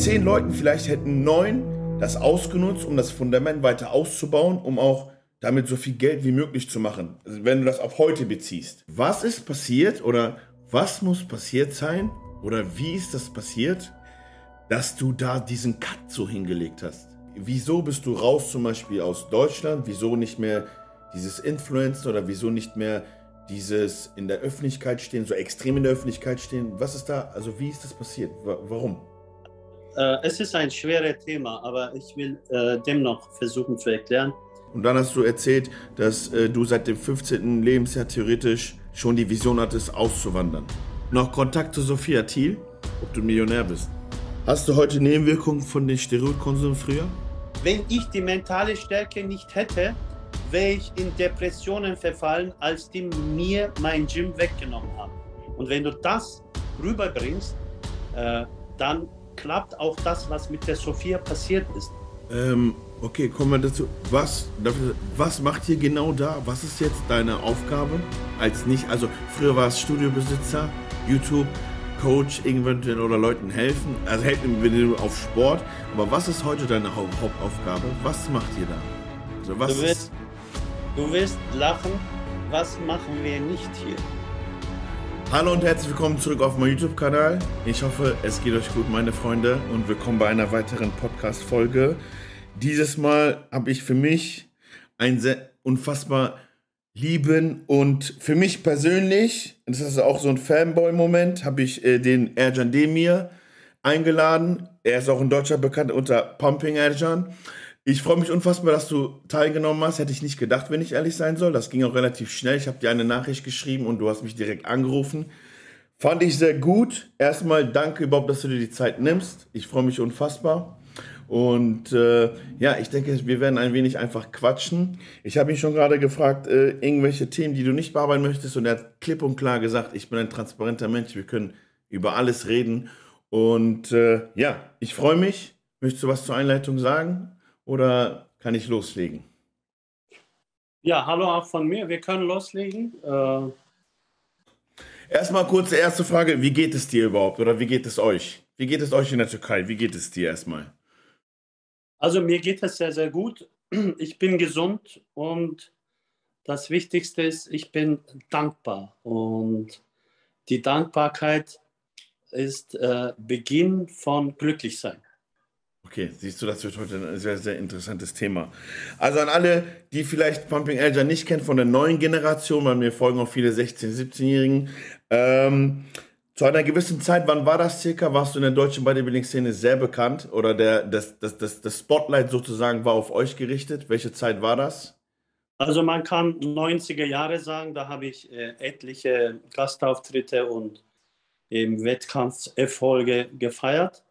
zehn Leuten vielleicht hätten neun das ausgenutzt, um das Fundament weiter auszubauen, um auch damit so viel Geld wie möglich zu machen, also wenn du das auf heute beziehst. Was ist passiert oder was muss passiert sein oder wie ist das passiert, dass du da diesen Cut so hingelegt hast? Wieso bist du raus zum Beispiel aus Deutschland? Wieso nicht mehr dieses Influencer oder wieso nicht mehr dieses in der Öffentlichkeit stehen, so extrem in der Öffentlichkeit stehen? Was ist da, also wie ist das passiert? Warum? Äh, es ist ein schweres Thema, aber ich will äh, dennoch versuchen zu erklären. Und dann hast du erzählt, dass äh, du seit dem 15. Lebensjahr theoretisch schon die Vision hattest, auszuwandern. Noch Kontakt zu Sophia Thiel, ob du Millionär bist. Hast du heute Nebenwirkungen von den Steroidkonsum früher? Wenn ich die mentale Stärke nicht hätte, wäre ich in Depressionen verfallen, als die mir mein Gym weggenommen haben. Und wenn du das rüberbringst, äh, dann klappt auch das, was mit der Sophia passiert ist. Ähm, okay, kommen wir dazu. Was, was macht ihr genau da? Was ist jetzt deine Aufgabe als nicht, also früher war es Studiobesitzer, YouTube, Coach, irgendwann oder Leuten helfen, also helfen auf Sport. Aber was ist heute deine Hauptaufgabe? Was macht ihr da? Also was du, wirst, du wirst lachen, was machen wir nicht hier? Hallo und herzlich willkommen zurück auf meinem YouTube-Kanal. Ich hoffe, es geht euch gut, meine Freunde, und willkommen bei einer weiteren Podcast-Folge. Dieses Mal habe ich für mich einen sehr unfassbar lieben und für mich persönlich, das ist auch so ein Fanboy-Moment, habe ich äh, den Erjan Demir eingeladen. Er ist auch in Deutschland bekannt unter Pumping Erjan. Ich freue mich unfassbar, dass du teilgenommen hast. Hätte ich nicht gedacht, wenn ich ehrlich sein soll. Das ging auch relativ schnell. Ich habe dir eine Nachricht geschrieben und du hast mich direkt angerufen. Fand ich sehr gut. Erstmal danke überhaupt, dass du dir die Zeit nimmst. Ich freue mich unfassbar. Und äh, ja, ich denke, wir werden ein wenig einfach quatschen. Ich habe ihn schon gerade gefragt, äh, irgendwelche Themen, die du nicht bearbeiten möchtest. Und er hat klipp und klar gesagt, ich bin ein transparenter Mensch. Wir können über alles reden. Und äh, ja, ich freue mich. Möchtest du was zur Einleitung sagen? Oder kann ich loslegen? Ja, hallo auch von mir. Wir können loslegen. Äh Erstmal kurze erste Frage. Wie geht es dir überhaupt oder wie geht es euch? Wie geht es euch in der Türkei? Wie geht es dir erstmal? Also mir geht es sehr, sehr gut. Ich bin gesund und das Wichtigste ist, ich bin dankbar. Und die Dankbarkeit ist äh, Beginn von Glücklichsein. Okay, siehst du, das wird heute ein sehr, sehr interessantes Thema. Also an alle, die vielleicht Pumping Elja nicht kennen von der neuen Generation, weil mir folgen auch viele 16-, 17-Jährigen. Ähm, zu einer gewissen Zeit, wann war das circa? Warst du in der deutschen Bodybuilding-Szene sehr bekannt? Oder der, das, das, das, das Spotlight sozusagen war auf euch gerichtet? Welche Zeit war das? Also man kann 90er Jahre sagen, da habe ich äh, etliche Gastauftritte und eben Wettkampferfolge gefeiert.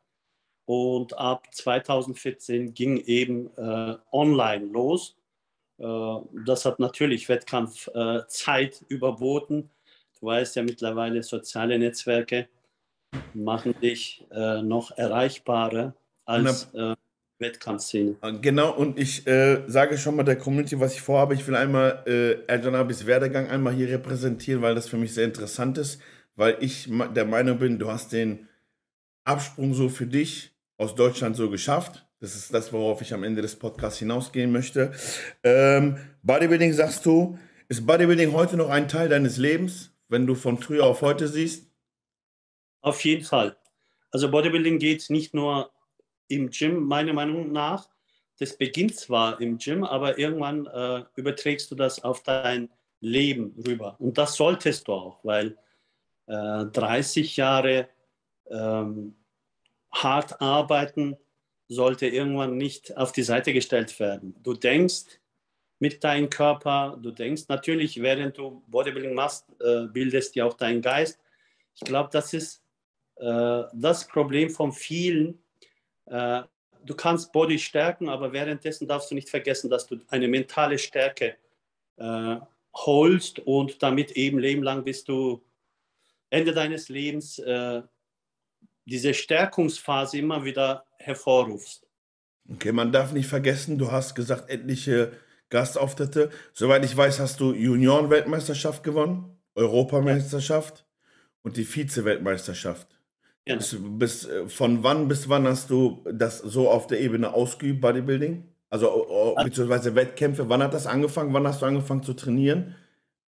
Und ab 2014 ging eben äh, online los. Äh, das hat natürlich Wettkampfzeit äh, überboten. Du weißt ja mittlerweile, soziale Netzwerke machen dich äh, noch erreichbarer als äh, Wettkampfszene. Äh, genau, und ich äh, sage schon mal der Community, was ich vorhabe. Ich will einmal äh, Erjanabis Werdegang einmal hier repräsentieren, weil das für mich sehr interessant ist, weil ich der Meinung bin, du hast den Absprung so für dich aus Deutschland so geschafft. Das ist das, worauf ich am Ende des Podcasts hinausgehen möchte. Ähm, Bodybuilding, sagst du, ist Bodybuilding heute noch ein Teil deines Lebens, wenn du von früher auf heute siehst? Auf jeden Fall. Also Bodybuilding geht nicht nur im Gym, meiner Meinung nach. Das beginnt zwar im Gym, aber irgendwann äh, überträgst du das auf dein Leben rüber. Und das solltest du auch, weil äh, 30 Jahre ähm, hart arbeiten sollte irgendwann nicht auf die Seite gestellt werden. Du denkst mit deinem Körper, du denkst natürlich, während du Bodybuilding machst, äh, bildest du auch deinen Geist. Ich glaube, das ist äh, das Problem von vielen. Äh, du kannst Body stärken, aber währenddessen darfst du nicht vergessen, dass du eine mentale Stärke äh, holst und damit eben Leben lang bis du Ende deines Lebens äh, diese Stärkungsphase immer wieder hervorrufst. Okay, man darf nicht vergessen, du hast gesagt, etliche Gastauftritte. Soweit ich weiß, hast du Junioren-Weltmeisterschaft gewonnen, Europameisterschaft und die Vize-Weltmeisterschaft. Ja. Bis, bis, von wann bis wann hast du das so auf der Ebene ausgeübt, Bodybuilding? Also beziehungsweise Wettkämpfe, wann hat das angefangen? Wann hast du angefangen zu trainieren?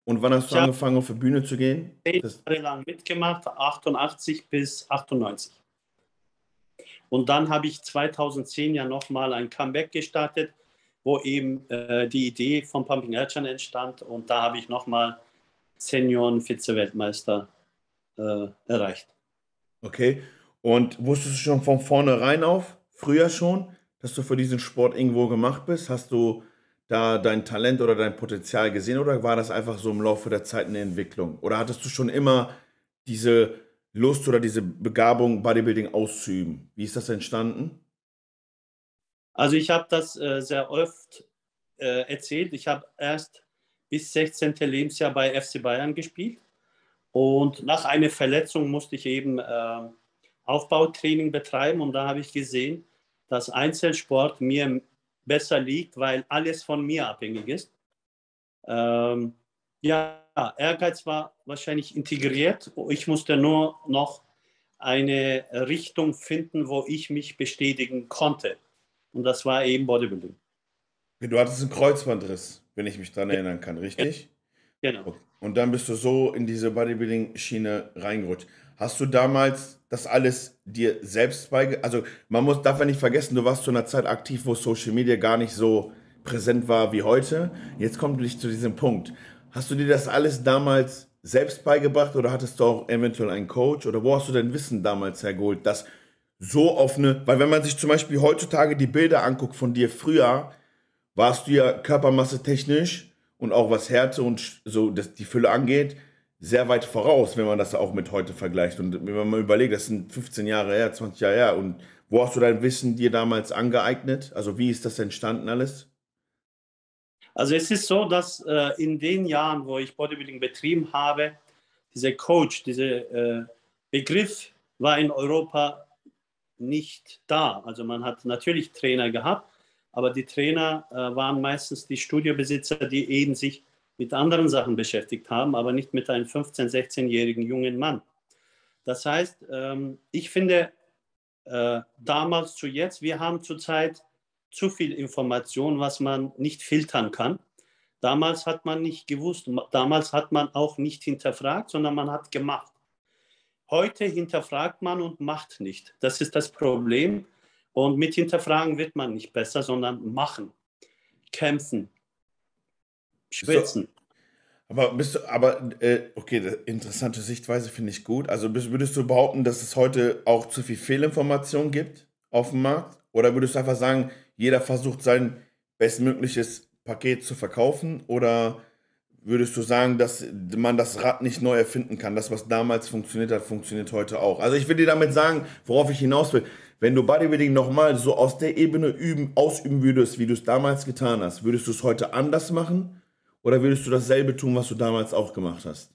Und wann hast du ich angefangen, auf die Bühne zu gehen? Zehn Jahre lang mitgemacht, 88 bis 98. Und dann habe ich 2010 ja nochmal ein Comeback gestartet, wo eben äh, die Idee von Pumping Action entstand. Und da habe ich nochmal Senioren-Vize-Weltmeister äh, erreicht. Okay. Und wusstest du schon von vornherein auf, früher schon, dass du für diesen Sport irgendwo gemacht bist? Hast du da dein Talent oder dein Potenzial gesehen oder war das einfach so im Laufe der Zeit eine Entwicklung? Oder hattest du schon immer diese Lust oder diese Begabung, Bodybuilding auszuüben? Wie ist das entstanden? Also ich habe das äh, sehr oft äh, erzählt. Ich habe erst bis 16. Lebensjahr bei FC Bayern gespielt und nach einer Verletzung musste ich eben äh, Aufbautraining betreiben und da habe ich gesehen, dass Einzelsport mir besser liegt, weil alles von mir abhängig ist. Ähm, ja, Ehrgeiz war wahrscheinlich integriert. Ich musste nur noch eine Richtung finden, wo ich mich bestätigen konnte. Und das war eben Bodybuilding. Du hattest einen Kreuzbandriss, wenn ich mich daran erinnern kann, richtig? Genau. Und dann bist du so in diese Bodybuilding-Schiene reingerutscht. Hast du damals das alles dir selbst beigebracht? Also man muss, darf ja nicht vergessen, du warst zu einer Zeit aktiv, wo Social Media gar nicht so präsent war wie heute. Jetzt kommt dich zu diesem Punkt. Hast du dir das alles damals selbst beigebracht oder hattest du auch eventuell einen Coach? Oder wo hast du dein Wissen damals hergeholt, das so offene, weil wenn man sich zum Beispiel heutzutage die Bilder anguckt von dir früher, warst du ja körpermasse technisch und auch was Härte und so das, die Fülle angeht, sehr weit voraus, wenn man das auch mit heute vergleicht. Und wenn man mal überlegt, das sind 15 Jahre her, 20 Jahre her. Und wo hast du dein Wissen dir damals angeeignet? Also wie ist das entstanden alles? Also es ist so, dass äh, in den Jahren, wo ich Bodybuilding betrieben habe, dieser Coach, dieser äh, Begriff war in Europa nicht da. Also man hat natürlich Trainer gehabt, aber die Trainer äh, waren meistens die Studiobesitzer, die eben sich mit anderen Sachen beschäftigt haben, aber nicht mit einem 15-, 16-jährigen jungen Mann. Das heißt, ähm, ich finde, äh, damals zu jetzt, wir haben zurzeit zu viel Information, was man nicht filtern kann. Damals hat man nicht gewusst, damals hat man auch nicht hinterfragt, sondern man hat gemacht. Heute hinterfragt man und macht nicht. Das ist das Problem. Und mit Hinterfragen wird man nicht besser, sondern machen, kämpfen, schwitzen. So, aber bist du, aber, äh, okay, interessante Sichtweise finde ich gut. Also bist, würdest du behaupten, dass es heute auch zu viel Fehlinformation gibt auf dem Markt? Oder würdest du einfach sagen, jeder versucht sein bestmögliches Paket zu verkaufen? Oder würdest du sagen, dass man das Rad nicht neu erfinden kann? Das, was damals funktioniert hat, funktioniert heute auch. Also ich will dir damit sagen, worauf ich hinaus will. Wenn du Bodybuilding nochmal so aus der Ebene üben, ausüben würdest, wie du es damals getan hast, würdest du es heute anders machen? Oder würdest du dasselbe tun, was du damals auch gemacht hast?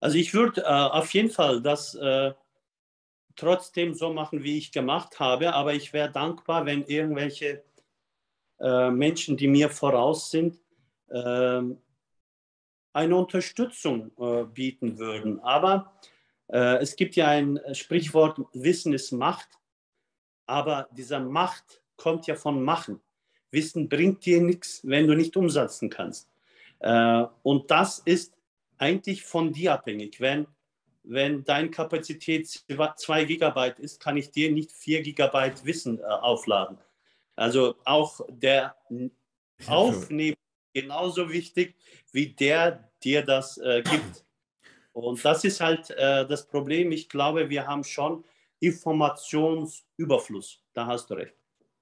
Also ich würde äh, auf jeden Fall das äh, trotzdem so machen, wie ich gemacht habe, aber ich wäre dankbar, wenn irgendwelche äh, Menschen, die mir voraus sind, ähm, eine Unterstützung äh, bieten würden. Aber äh, es gibt ja ein Sprichwort, Wissen ist Macht. Aber dieser Macht kommt ja von Machen. Wissen bringt dir nichts, wenn du nicht umsetzen kannst. Äh, und das ist eigentlich von dir abhängig. Wenn, wenn deine Kapazität 2 Gigabyte ist, kann ich dir nicht 4 Gigabyte Wissen äh, aufladen. Also auch der Aufnehmen genauso wichtig, wie der dir das äh, gibt. Und das ist halt äh, das Problem. Ich glaube, wir haben schon Informationsüberfluss. Da hast du recht.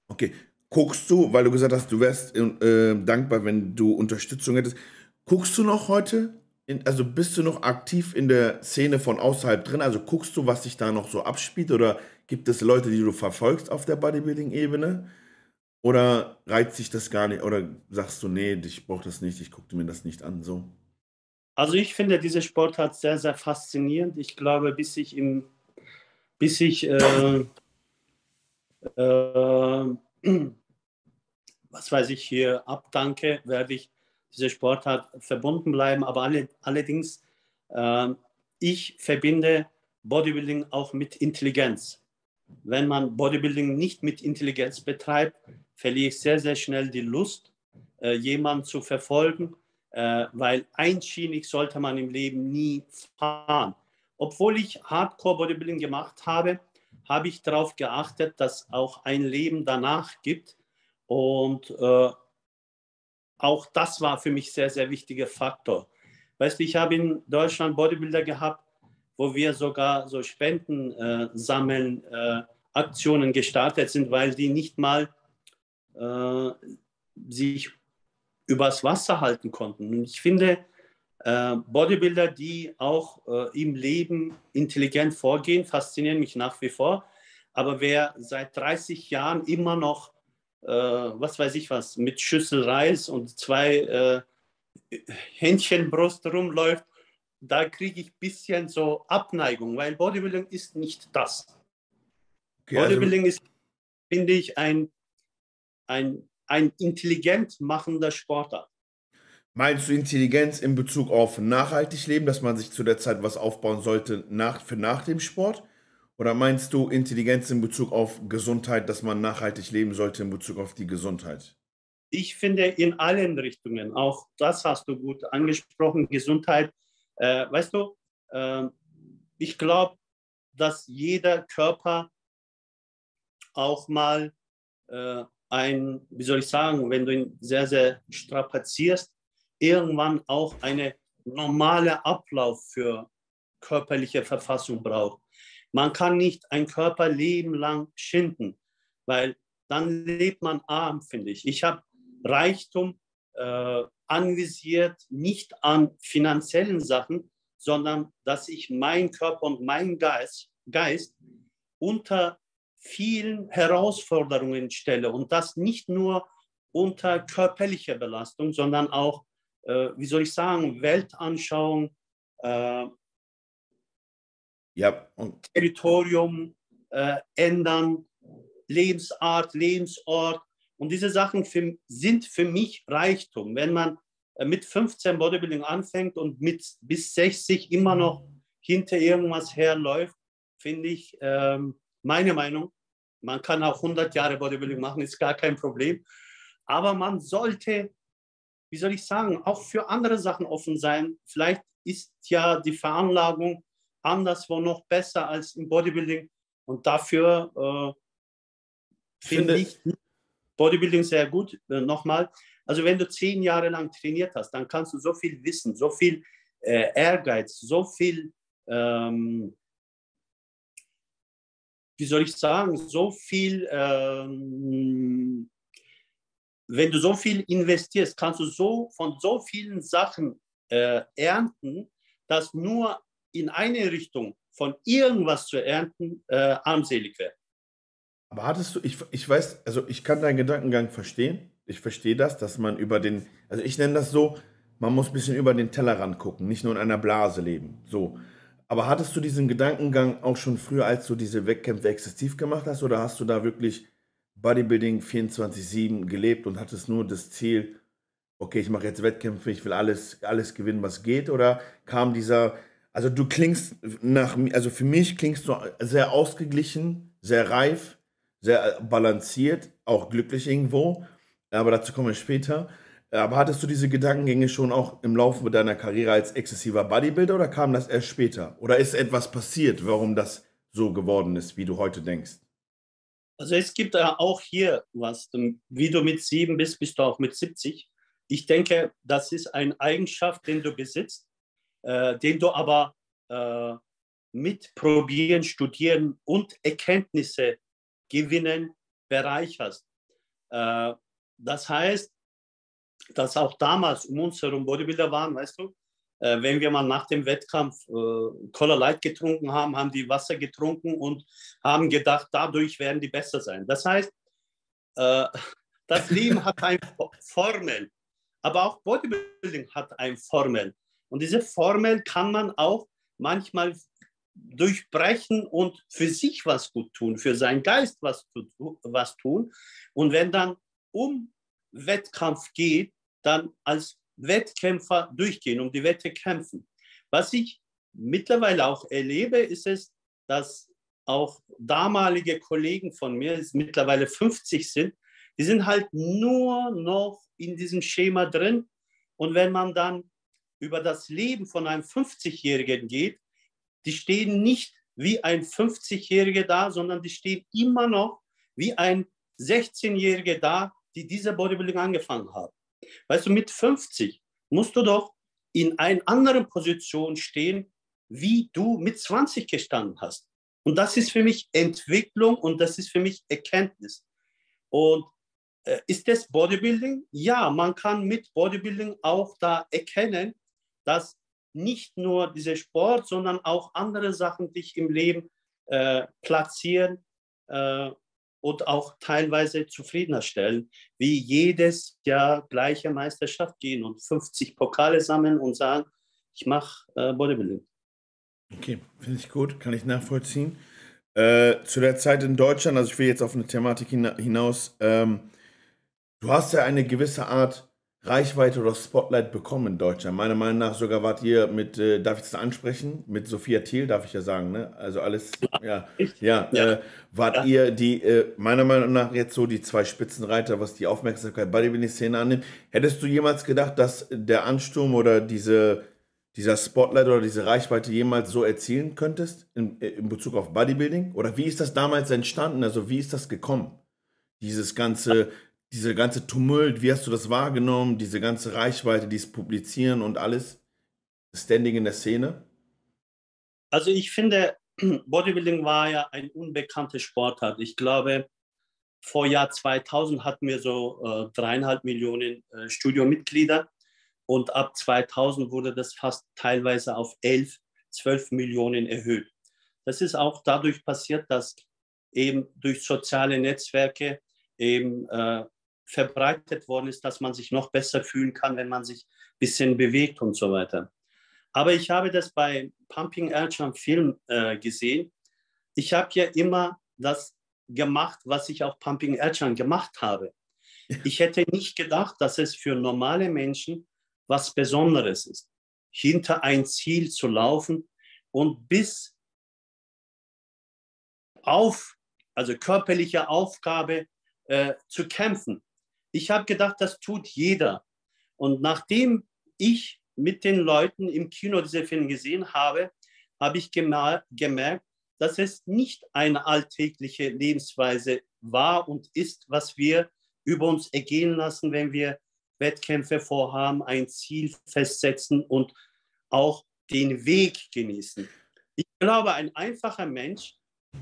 Okay. Guckst du, weil du gesagt hast, du wärst äh, dankbar, wenn du Unterstützung hättest. Guckst du noch heute? In, also bist du noch aktiv in der Szene von außerhalb drin? Also guckst du, was sich da noch so abspielt? Oder gibt es Leute, die du verfolgst auf der Bodybuilding-Ebene? Oder reizt sich das gar nicht? Oder sagst du, nee, ich brauche das nicht, ich gucke mir das nicht an? So. Also ich finde diese Sportart sehr, sehr faszinierend. Ich glaube, bis ich im bis ich, äh, äh, was weiß ich, hier abdanke, werde ich diese Sportart verbunden bleiben. Aber alle, allerdings, äh, ich verbinde Bodybuilding auch mit Intelligenz. Wenn man Bodybuilding nicht mit Intelligenz betreibt, verliere ich sehr, sehr schnell die Lust, äh, jemanden zu verfolgen, äh, weil einschienig sollte man im Leben nie fahren. Obwohl ich Hardcore Bodybuilding gemacht habe, habe ich darauf geachtet, dass auch ein Leben danach gibt. Und äh, auch das war für mich sehr, sehr wichtiger Faktor. Weißt du, ich habe in Deutschland Bodybuilder gehabt, wo wir sogar so Spenden äh, sammeln, äh, Aktionen gestartet sind, weil die nicht mal äh, sich übers Wasser halten konnten. Und ich finde, äh, Bodybuilder, die auch äh, im Leben intelligent vorgehen, faszinieren mich nach wie vor. Aber wer seit 30 Jahren immer noch, was weiß ich was, mit Schüssel Reis und zwei äh, Händchenbrust rumläuft, da kriege ich ein bisschen so Abneigung, weil Bodybuilding ist nicht das. Okay, also Bodybuilding also... ist, finde ich, ein, ein, ein intelligent machender Sportart. Meinst du Intelligenz in Bezug auf nachhaltig leben, dass man sich zu der Zeit was aufbauen sollte nach, für nach dem Sport? Oder meinst du Intelligenz in Bezug auf Gesundheit, dass man nachhaltig leben sollte in Bezug auf die Gesundheit? Ich finde in allen Richtungen, auch das hast du gut angesprochen, Gesundheit. Äh, weißt du, äh, ich glaube, dass jeder Körper auch mal äh, ein, wie soll ich sagen, wenn du ihn sehr, sehr strapazierst, irgendwann auch eine normale Ablauf für körperliche Verfassung braucht. Man kann nicht ein Körperleben lang schinden, weil dann lebt man arm, finde ich. Ich habe Reichtum äh, anvisiert, nicht an finanziellen Sachen, sondern dass ich meinen Körper und meinen Geist, Geist unter vielen Herausforderungen stelle und das nicht nur unter körperlicher Belastung, sondern auch äh, wie soll ich sagen, Weltanschauung, äh, ja, und Territorium äh, ändern, Lebensart, Lebensort. Und diese Sachen für, sind für mich Reichtum. Wenn man äh, mit 15 Bodybuilding anfängt und mit bis 60 immer noch hinter irgendwas herläuft, finde ich, ähm, meine Meinung, man kann auch 100 Jahre Bodybuilding machen, ist gar kein Problem. Aber man sollte wie soll ich sagen, auch für andere Sachen offen sein. Vielleicht ist ja die Veranlagung anderswo noch besser als im Bodybuilding. Und dafür äh, finde ich Bodybuilding sehr gut. Äh, Nochmal, also wenn du zehn Jahre lang trainiert hast, dann kannst du so viel Wissen, so viel äh, Ehrgeiz, so viel, ähm, wie soll ich sagen, so viel ähm, wenn du so viel investierst, kannst du so von so vielen Sachen äh, ernten, dass nur in eine Richtung von irgendwas zu ernten äh, armselig wäre. Aber hattest du, ich, ich weiß, also ich kann deinen Gedankengang verstehen. Ich verstehe das, dass man über den, also ich nenne das so, man muss ein bisschen über den Tellerrand gucken, nicht nur in einer Blase leben. So. Aber hattest du diesen Gedankengang auch schon früher, als du diese Wettkämpfe exzessiv gemacht hast, oder hast du da wirklich Bodybuilding 24-7 gelebt und hattest nur das Ziel, okay, ich mache jetzt Wettkämpfe, ich will alles, alles gewinnen, was geht? Oder kam dieser, also du klingst nach, also für mich klingst du sehr ausgeglichen, sehr reif, sehr balanciert, auch glücklich irgendwo, aber dazu kommen wir später. Aber hattest du diese Gedankengänge schon auch im Laufe deiner Karriere als exzessiver Bodybuilder oder kam das erst später? Oder ist etwas passiert, warum das so geworden ist, wie du heute denkst? Also es gibt ja auch hier was, wie du mit sieben bist, bist du auch mit 70. Ich denke, das ist eine Eigenschaft, den du besitzt, äh, den du aber äh, mit studieren und Erkenntnisse gewinnen bereicherst. Äh, das heißt, dass auch damals um uns herum Bodybuilder waren, weißt du, äh, wenn wir mal nach dem Wettkampf äh, Cola Light getrunken haben, haben die Wasser getrunken und haben gedacht, dadurch werden die besser sein. Das heißt, äh, das Leben hat eine Formel, aber auch Bodybuilding hat eine Formel. Und diese Formel kann man auch manchmal durchbrechen und für sich was gut tun, für seinen Geist was, was tun. Und wenn dann um Wettkampf geht, dann als Wettkämpfer durchgehen, um die Wette kämpfen. Was ich mittlerweile auch erlebe, ist es, dass auch damalige Kollegen von mir, die mittlerweile 50 sind, die sind halt nur noch in diesem Schema drin. Und wenn man dann über das Leben von einem 50-Jährigen geht, die stehen nicht wie ein 50-Jähriger da, sondern die stehen immer noch wie ein 16-Jähriger da, die diese Bodybuilding angefangen haben. Weißt du, mit 50 musst du doch in einer anderen Position stehen, wie du mit 20 gestanden hast. Und das ist für mich Entwicklung und das ist für mich Erkenntnis. Und äh, ist das Bodybuilding? Ja, man kann mit Bodybuilding auch da erkennen, dass nicht nur dieser Sport, sondern auch andere Sachen dich im Leben äh, platzieren äh, und auch teilweise zufriedener stellen, wie jedes Jahr gleiche Meisterschaft gehen und 50 Pokale sammeln und sagen, ich mache äh, Bodybuilding. Okay, finde ich gut, kann ich nachvollziehen. Äh, zu der Zeit in Deutschland, also ich will jetzt auf eine Thematik hinaus, ähm, du hast ja eine gewisse Art Reichweite oder Spotlight bekommen in Deutschland. Meiner Meinung nach sogar wart ihr mit, äh, darf ich das ansprechen? Mit Sophia Thiel, darf ich ja sagen, ne? Also alles, ja, ja, ja. Äh, wart ja. ihr die, äh, meiner Meinung nach jetzt so die zwei Spitzenreiter, was die Aufmerksamkeit bei der Szene annimmt. Hättest du jemals gedacht, dass der Ansturm oder diese, dieser Spotlight oder diese Reichweite jemals so erzielen könntest in, äh, in Bezug auf Bodybuilding? Oder wie ist das damals entstanden? Also wie ist das gekommen? Dieses ganze diese ganze Tumult, wie hast du das wahrgenommen, diese ganze Reichweite, dieses Publizieren und alles, Standing in der Szene? Also ich finde, Bodybuilding war ja ein unbekannter Sportart. Ich glaube, vor Jahr 2000 hatten wir so äh, dreieinhalb Millionen äh, Studiomitglieder und ab 2000 wurde das fast teilweise auf 11, 12 Millionen erhöht. Das ist auch dadurch passiert, dass eben durch soziale Netzwerke eben äh, verbreitet worden ist, dass man sich noch besser fühlen kann, wenn man sich ein bisschen bewegt und so weiter. Aber ich habe das bei Pumping Elcham Film äh, gesehen. Ich habe ja immer das gemacht, was ich auch Pumping Elcham gemacht habe. Ich hätte nicht gedacht, dass es für normale Menschen was Besonderes ist, hinter ein Ziel zu laufen und bis auf, also körperliche Aufgabe äh, zu kämpfen. Ich habe gedacht, das tut jeder. Und nachdem ich mit den Leuten im Kino diese Film gesehen habe, habe ich gemerkt, dass es nicht eine alltägliche Lebensweise war und ist, was wir über uns ergehen lassen, wenn wir Wettkämpfe vorhaben, ein Ziel festsetzen und auch den Weg genießen. Ich glaube, ein einfacher Mensch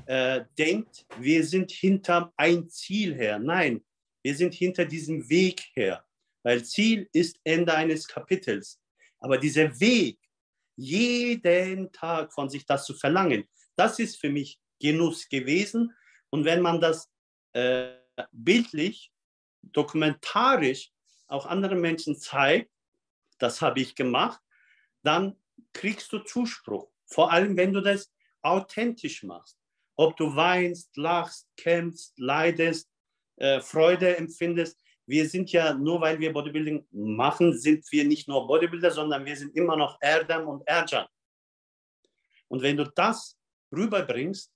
äh, denkt, wir sind hinter ein Ziel her. Nein, wir sind hinter diesem Weg her, weil Ziel ist Ende eines Kapitels. Aber dieser Weg, jeden Tag von sich das zu verlangen, das ist für mich Genuss gewesen. Und wenn man das äh, bildlich, dokumentarisch auch anderen Menschen zeigt, das habe ich gemacht, dann kriegst du Zuspruch. Vor allem, wenn du das authentisch machst. Ob du weinst, lachst, kämpfst, leidest, äh, Freude empfindest. Wir sind ja, nur weil wir Bodybuilding machen, sind wir nicht nur Bodybuilder, sondern wir sind immer noch Erdem und Erjan. Und wenn du das rüberbringst,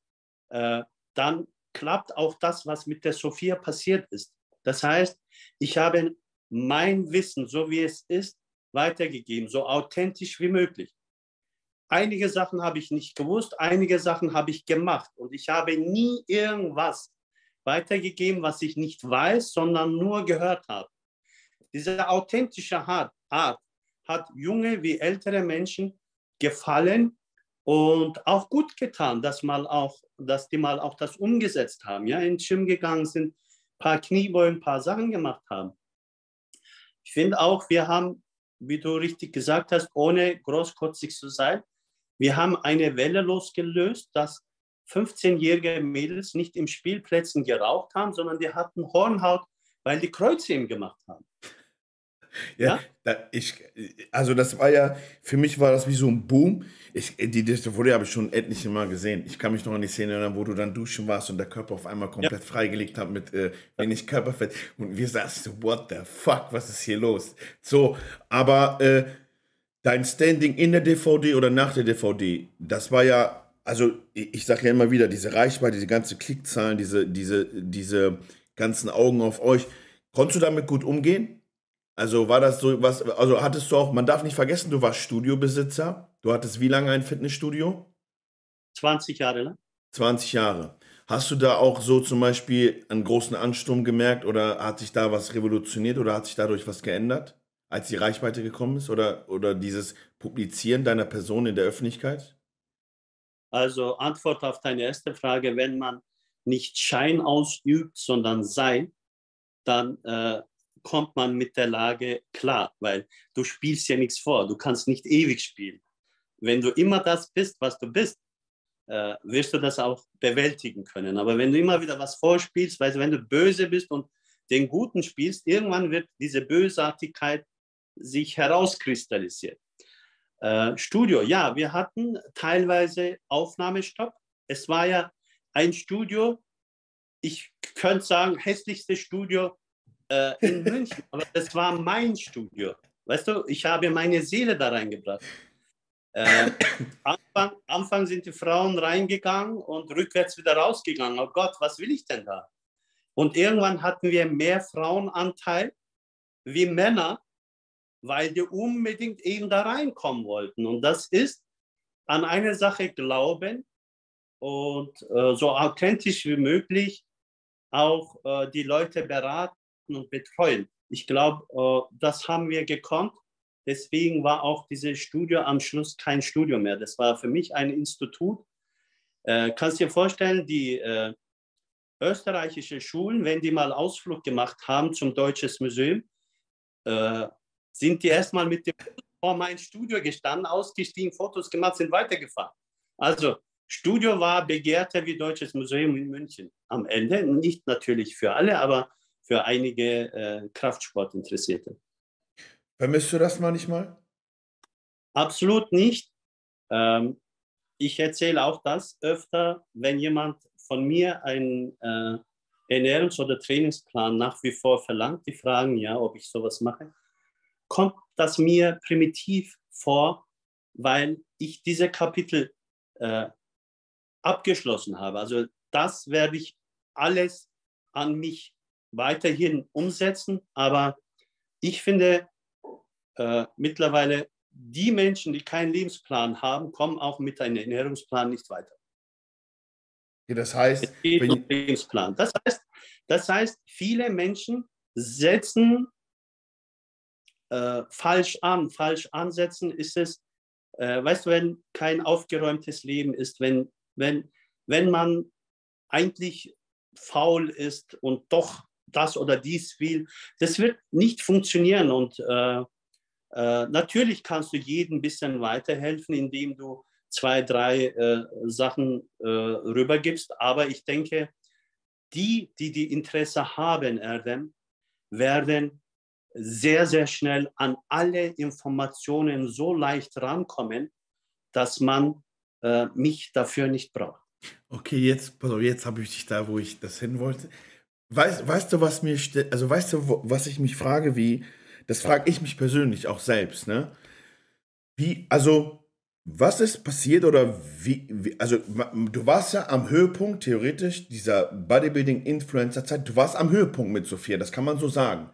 äh, dann klappt auch das, was mit der Sophia passiert ist. Das heißt, ich habe mein Wissen, so wie es ist, weitergegeben, so authentisch wie möglich. Einige Sachen habe ich nicht gewusst, einige Sachen habe ich gemacht und ich habe nie irgendwas weitergegeben, was ich nicht weiß, sondern nur gehört habe. Diese authentische Art, Art hat junge wie ältere Menschen gefallen und auch gut getan, dass, mal auch, dass die mal auch das umgesetzt haben, ja, in den Gym gegangen sind, ein paar Kniebeugen, ein paar Sachen gemacht haben. Ich finde auch, wir haben, wie du richtig gesagt hast, ohne großkotzig zu sein, wir haben eine Welle losgelöst, dass 15-jährige Mädels nicht im Spielplätzen geraucht haben, sondern die hatten Hornhaut, weil die Kreuze ihm gemacht haben. Ja, ja? Da, ich, also das war ja, für mich war das wie so ein Boom. Ich, die, Folie habe ich schon etliche Mal gesehen. Ich kann mich noch an die Szene erinnern, wo du dann duschen warst und der Körper auf einmal komplett ja. freigelegt hat mit äh, wenig Körperfett. Und wir sagten so, what the fuck, was ist hier los? So, aber äh, dein Standing in der DVD oder nach der DVD, das war ja, also ich, sage ja immer wieder, diese Reichweite, diese ganzen Klickzahlen, diese, diese, diese ganzen Augen auf euch. Konntest du damit gut umgehen? Also war das so was, also hattest du auch, man darf nicht vergessen, du warst Studiobesitzer. Du hattest wie lange ein Fitnessstudio? 20 Jahre lang. 20 Jahre. Hast du da auch so zum Beispiel einen großen Ansturm gemerkt oder hat sich da was revolutioniert oder hat sich dadurch was geändert, als die Reichweite gekommen ist oder, oder dieses Publizieren deiner Person in der Öffentlichkeit? Also Antwort auf deine erste Frage, wenn man nicht Schein ausübt, sondern Sein, dann äh, kommt man mit der Lage klar, weil du spielst ja nichts vor, du kannst nicht ewig spielen. Wenn du immer das bist, was du bist, äh, wirst du das auch bewältigen können. Aber wenn du immer wieder was vorspielst, du, wenn du böse bist und den Guten spielst, irgendwann wird diese Bösartigkeit sich herauskristallisieren. Äh, Studio, ja, wir hatten teilweise Aufnahmestopp. Es war ja ein Studio, ich könnte sagen, hässlichste Studio äh, in München, aber das war mein Studio. Weißt du, ich habe meine Seele da reingebracht. Äh, Anfang, Anfang sind die Frauen reingegangen und rückwärts wieder rausgegangen. Oh Gott, was will ich denn da? Und irgendwann hatten wir mehr Frauenanteil wie Männer, weil die unbedingt eben da reinkommen wollten. Und das ist an eine Sache glauben und äh, so authentisch wie möglich auch äh, die Leute beraten und betreuen. Ich glaube, äh, das haben wir gekonnt. Deswegen war auch dieses Studio am Schluss kein Studio mehr. Das war für mich ein Institut. Äh, kannst dir vorstellen, die äh, österreichische Schulen, wenn die mal Ausflug gemacht haben zum Deutsches Museum, äh, sind die erstmal mit dem vor mein Studio gestanden, ausgestiegen, Fotos gemacht, sind weitergefahren. Also Studio war begehrter wie Deutsches Museum in München am Ende. Nicht natürlich für alle, aber für einige äh, Kraftsportinteressierte. Vermisst du das manchmal? Absolut nicht. Ähm, ich erzähle auch das öfter, wenn jemand von mir einen äh, Ernährungs- oder Trainingsplan nach wie vor verlangt, die fragen ja, ob ich sowas mache, kommt das mir primitiv vor, weil ich diese Kapitel äh, abgeschlossen habe. Also das werde ich alles an mich weiterhin umsetzen, aber ich finde, äh, mittlerweile die Menschen, die keinen Lebensplan haben, kommen auch mit einem Ernährungsplan nicht weiter. Ja, das heißt, um Lebensplan. Das heißt, das heißt, viele Menschen setzen äh, falsch an. Falsch ansetzen ist es, äh, weißt du, wenn kein aufgeräumtes Leben ist, wenn, wenn, wenn man eigentlich faul ist und doch das oder dies will, das wird nicht funktionieren. Und äh, äh, natürlich kannst du jedem ein bisschen weiterhelfen, indem du zwei, drei äh, Sachen äh, rübergibst. Aber ich denke, die, die die Interesse haben, Erdem, werden sehr, sehr schnell an alle Informationen so leicht rankommen, dass man äh, mich dafür nicht braucht. Okay, jetzt, jetzt habe ich dich da, wo ich das hin wollte. Weißt, weißt du, was mir, also weißt du, was ich mich frage, wie, das frage ich mich persönlich auch selbst, ne? Wie, also, was ist passiert oder wie, wie, also, du warst ja am Höhepunkt, theoretisch, dieser Bodybuilding-Influencer-Zeit, du warst am Höhepunkt mit Sophia, das kann man so sagen.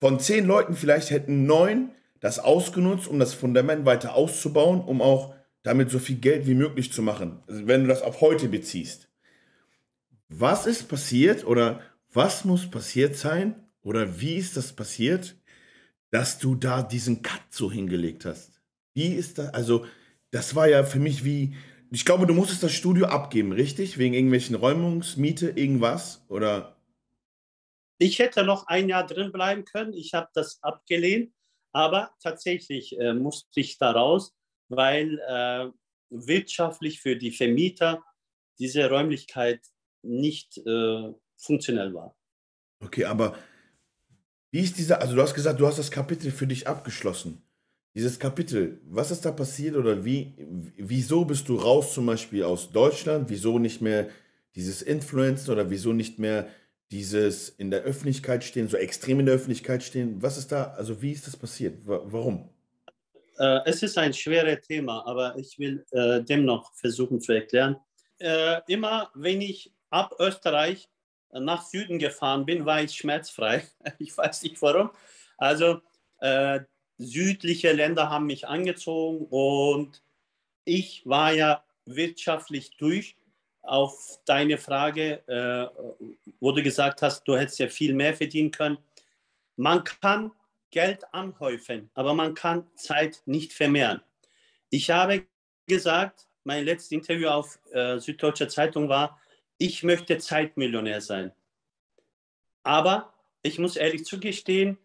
Von zehn Leuten vielleicht hätten neun das ausgenutzt, um das Fundament weiter auszubauen, um auch damit so viel Geld wie möglich zu machen, also wenn du das auf heute beziehst. Was ist passiert oder was muss passiert sein oder wie ist das passiert, dass du da diesen Cut so hingelegt hast. Wie ist das? Also, das war ja für mich wie. Ich glaube, du musstest das Studio abgeben, richtig? Wegen irgendwelchen Räumungsmiete, irgendwas? Oder? Ich hätte noch ein Jahr drin bleiben können. Ich habe das abgelehnt. Aber tatsächlich äh, musste ich da raus, weil äh, wirtschaftlich für die Vermieter diese Räumlichkeit nicht äh, funktionell war. Okay, aber wie ist dieser, also du hast gesagt, du hast das Kapitel für dich abgeschlossen. Dieses Kapitel, was ist da passiert oder wie, wieso bist du raus zum Beispiel aus Deutschland? Wieso nicht mehr dieses Influencer oder wieso nicht mehr dieses in der Öffentlichkeit stehen, so extrem in der Öffentlichkeit stehen? Was ist da, also wie ist das passiert? Warum? äh, es ist ein schweres Thema, aber ich will äh, dennoch versuchen zu erklären. Äh, immer wenn ich ab Österreich nach Süden gefahren bin, war ich schmerzfrei. Ich weiß nicht warum. Also äh, südliche Länder haben mich angezogen und ich war ja wirtschaftlich durch. Auf deine Frage, äh, wo du gesagt hast, du hättest ja viel mehr verdienen können. Man kann Geld anhäufen, aber man kann Zeit nicht vermehren. Ich habe gesagt, mein letztes Interview auf äh, Süddeutscher Zeitung war, ich möchte Zeitmillionär sein. Aber ich muss ehrlich zugestehen,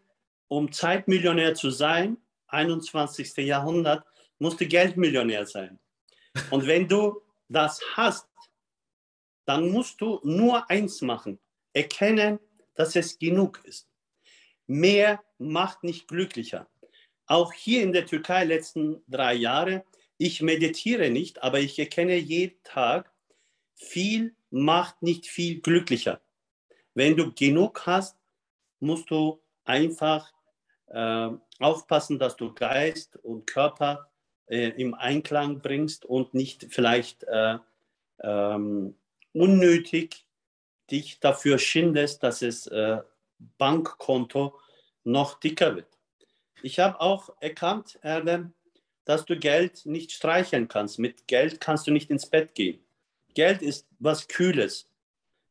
um Zeitmillionär zu sein, 21. Jahrhundert, musst du Geldmillionär sein. Und wenn du das hast, dann musst du nur eins machen, erkennen, dass es genug ist. Mehr macht nicht glücklicher. Auch hier in der Türkei letzten drei Jahre, ich meditiere nicht, aber ich erkenne jeden Tag, viel macht nicht viel glücklicher. Wenn du genug hast, musst du einfach äh, aufpassen, dass du Geist und Körper äh, im Einklang bringst und nicht vielleicht äh, ähm, unnötig dich dafür schindest, dass es äh, Bankkonto noch dicker wird. Ich habe auch erkannt, Erdem, dass du Geld nicht streichen kannst. Mit Geld kannst du nicht ins Bett gehen. Geld ist was Kühles.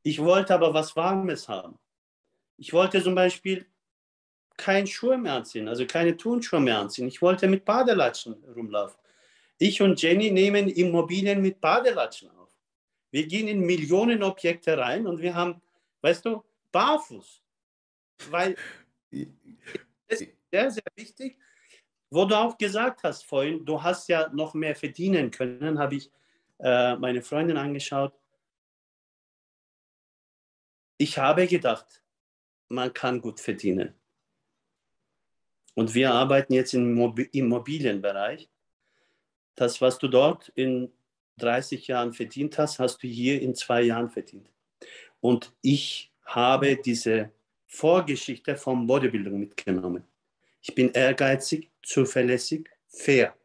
Ich wollte aber was Warmes haben. Ich wollte zum Beispiel kein Schuhe mehr anziehen, also keine Turnschuhe mehr anziehen. Ich wollte mit Badelatschen rumlaufen. Ich und Jenny nehmen Immobilien mit Badelatschen auf. Wir gehen in Millionen Objekte rein und wir haben, weißt du, barfuß. Weil das ist sehr, sehr wichtig. Wo du auch gesagt hast vorhin, du hast ja noch mehr verdienen können, habe ich äh, meine Freundin angeschaut. Ich habe gedacht, man kann gut verdienen. Und wir arbeiten jetzt im Immobilienbereich. Das, was du dort in 30 Jahren verdient hast, hast du hier in zwei Jahren verdient. Und ich habe diese Vorgeschichte vom Bodybuilding mitgenommen. Ich bin ehrgeizig, zuverlässig, fair.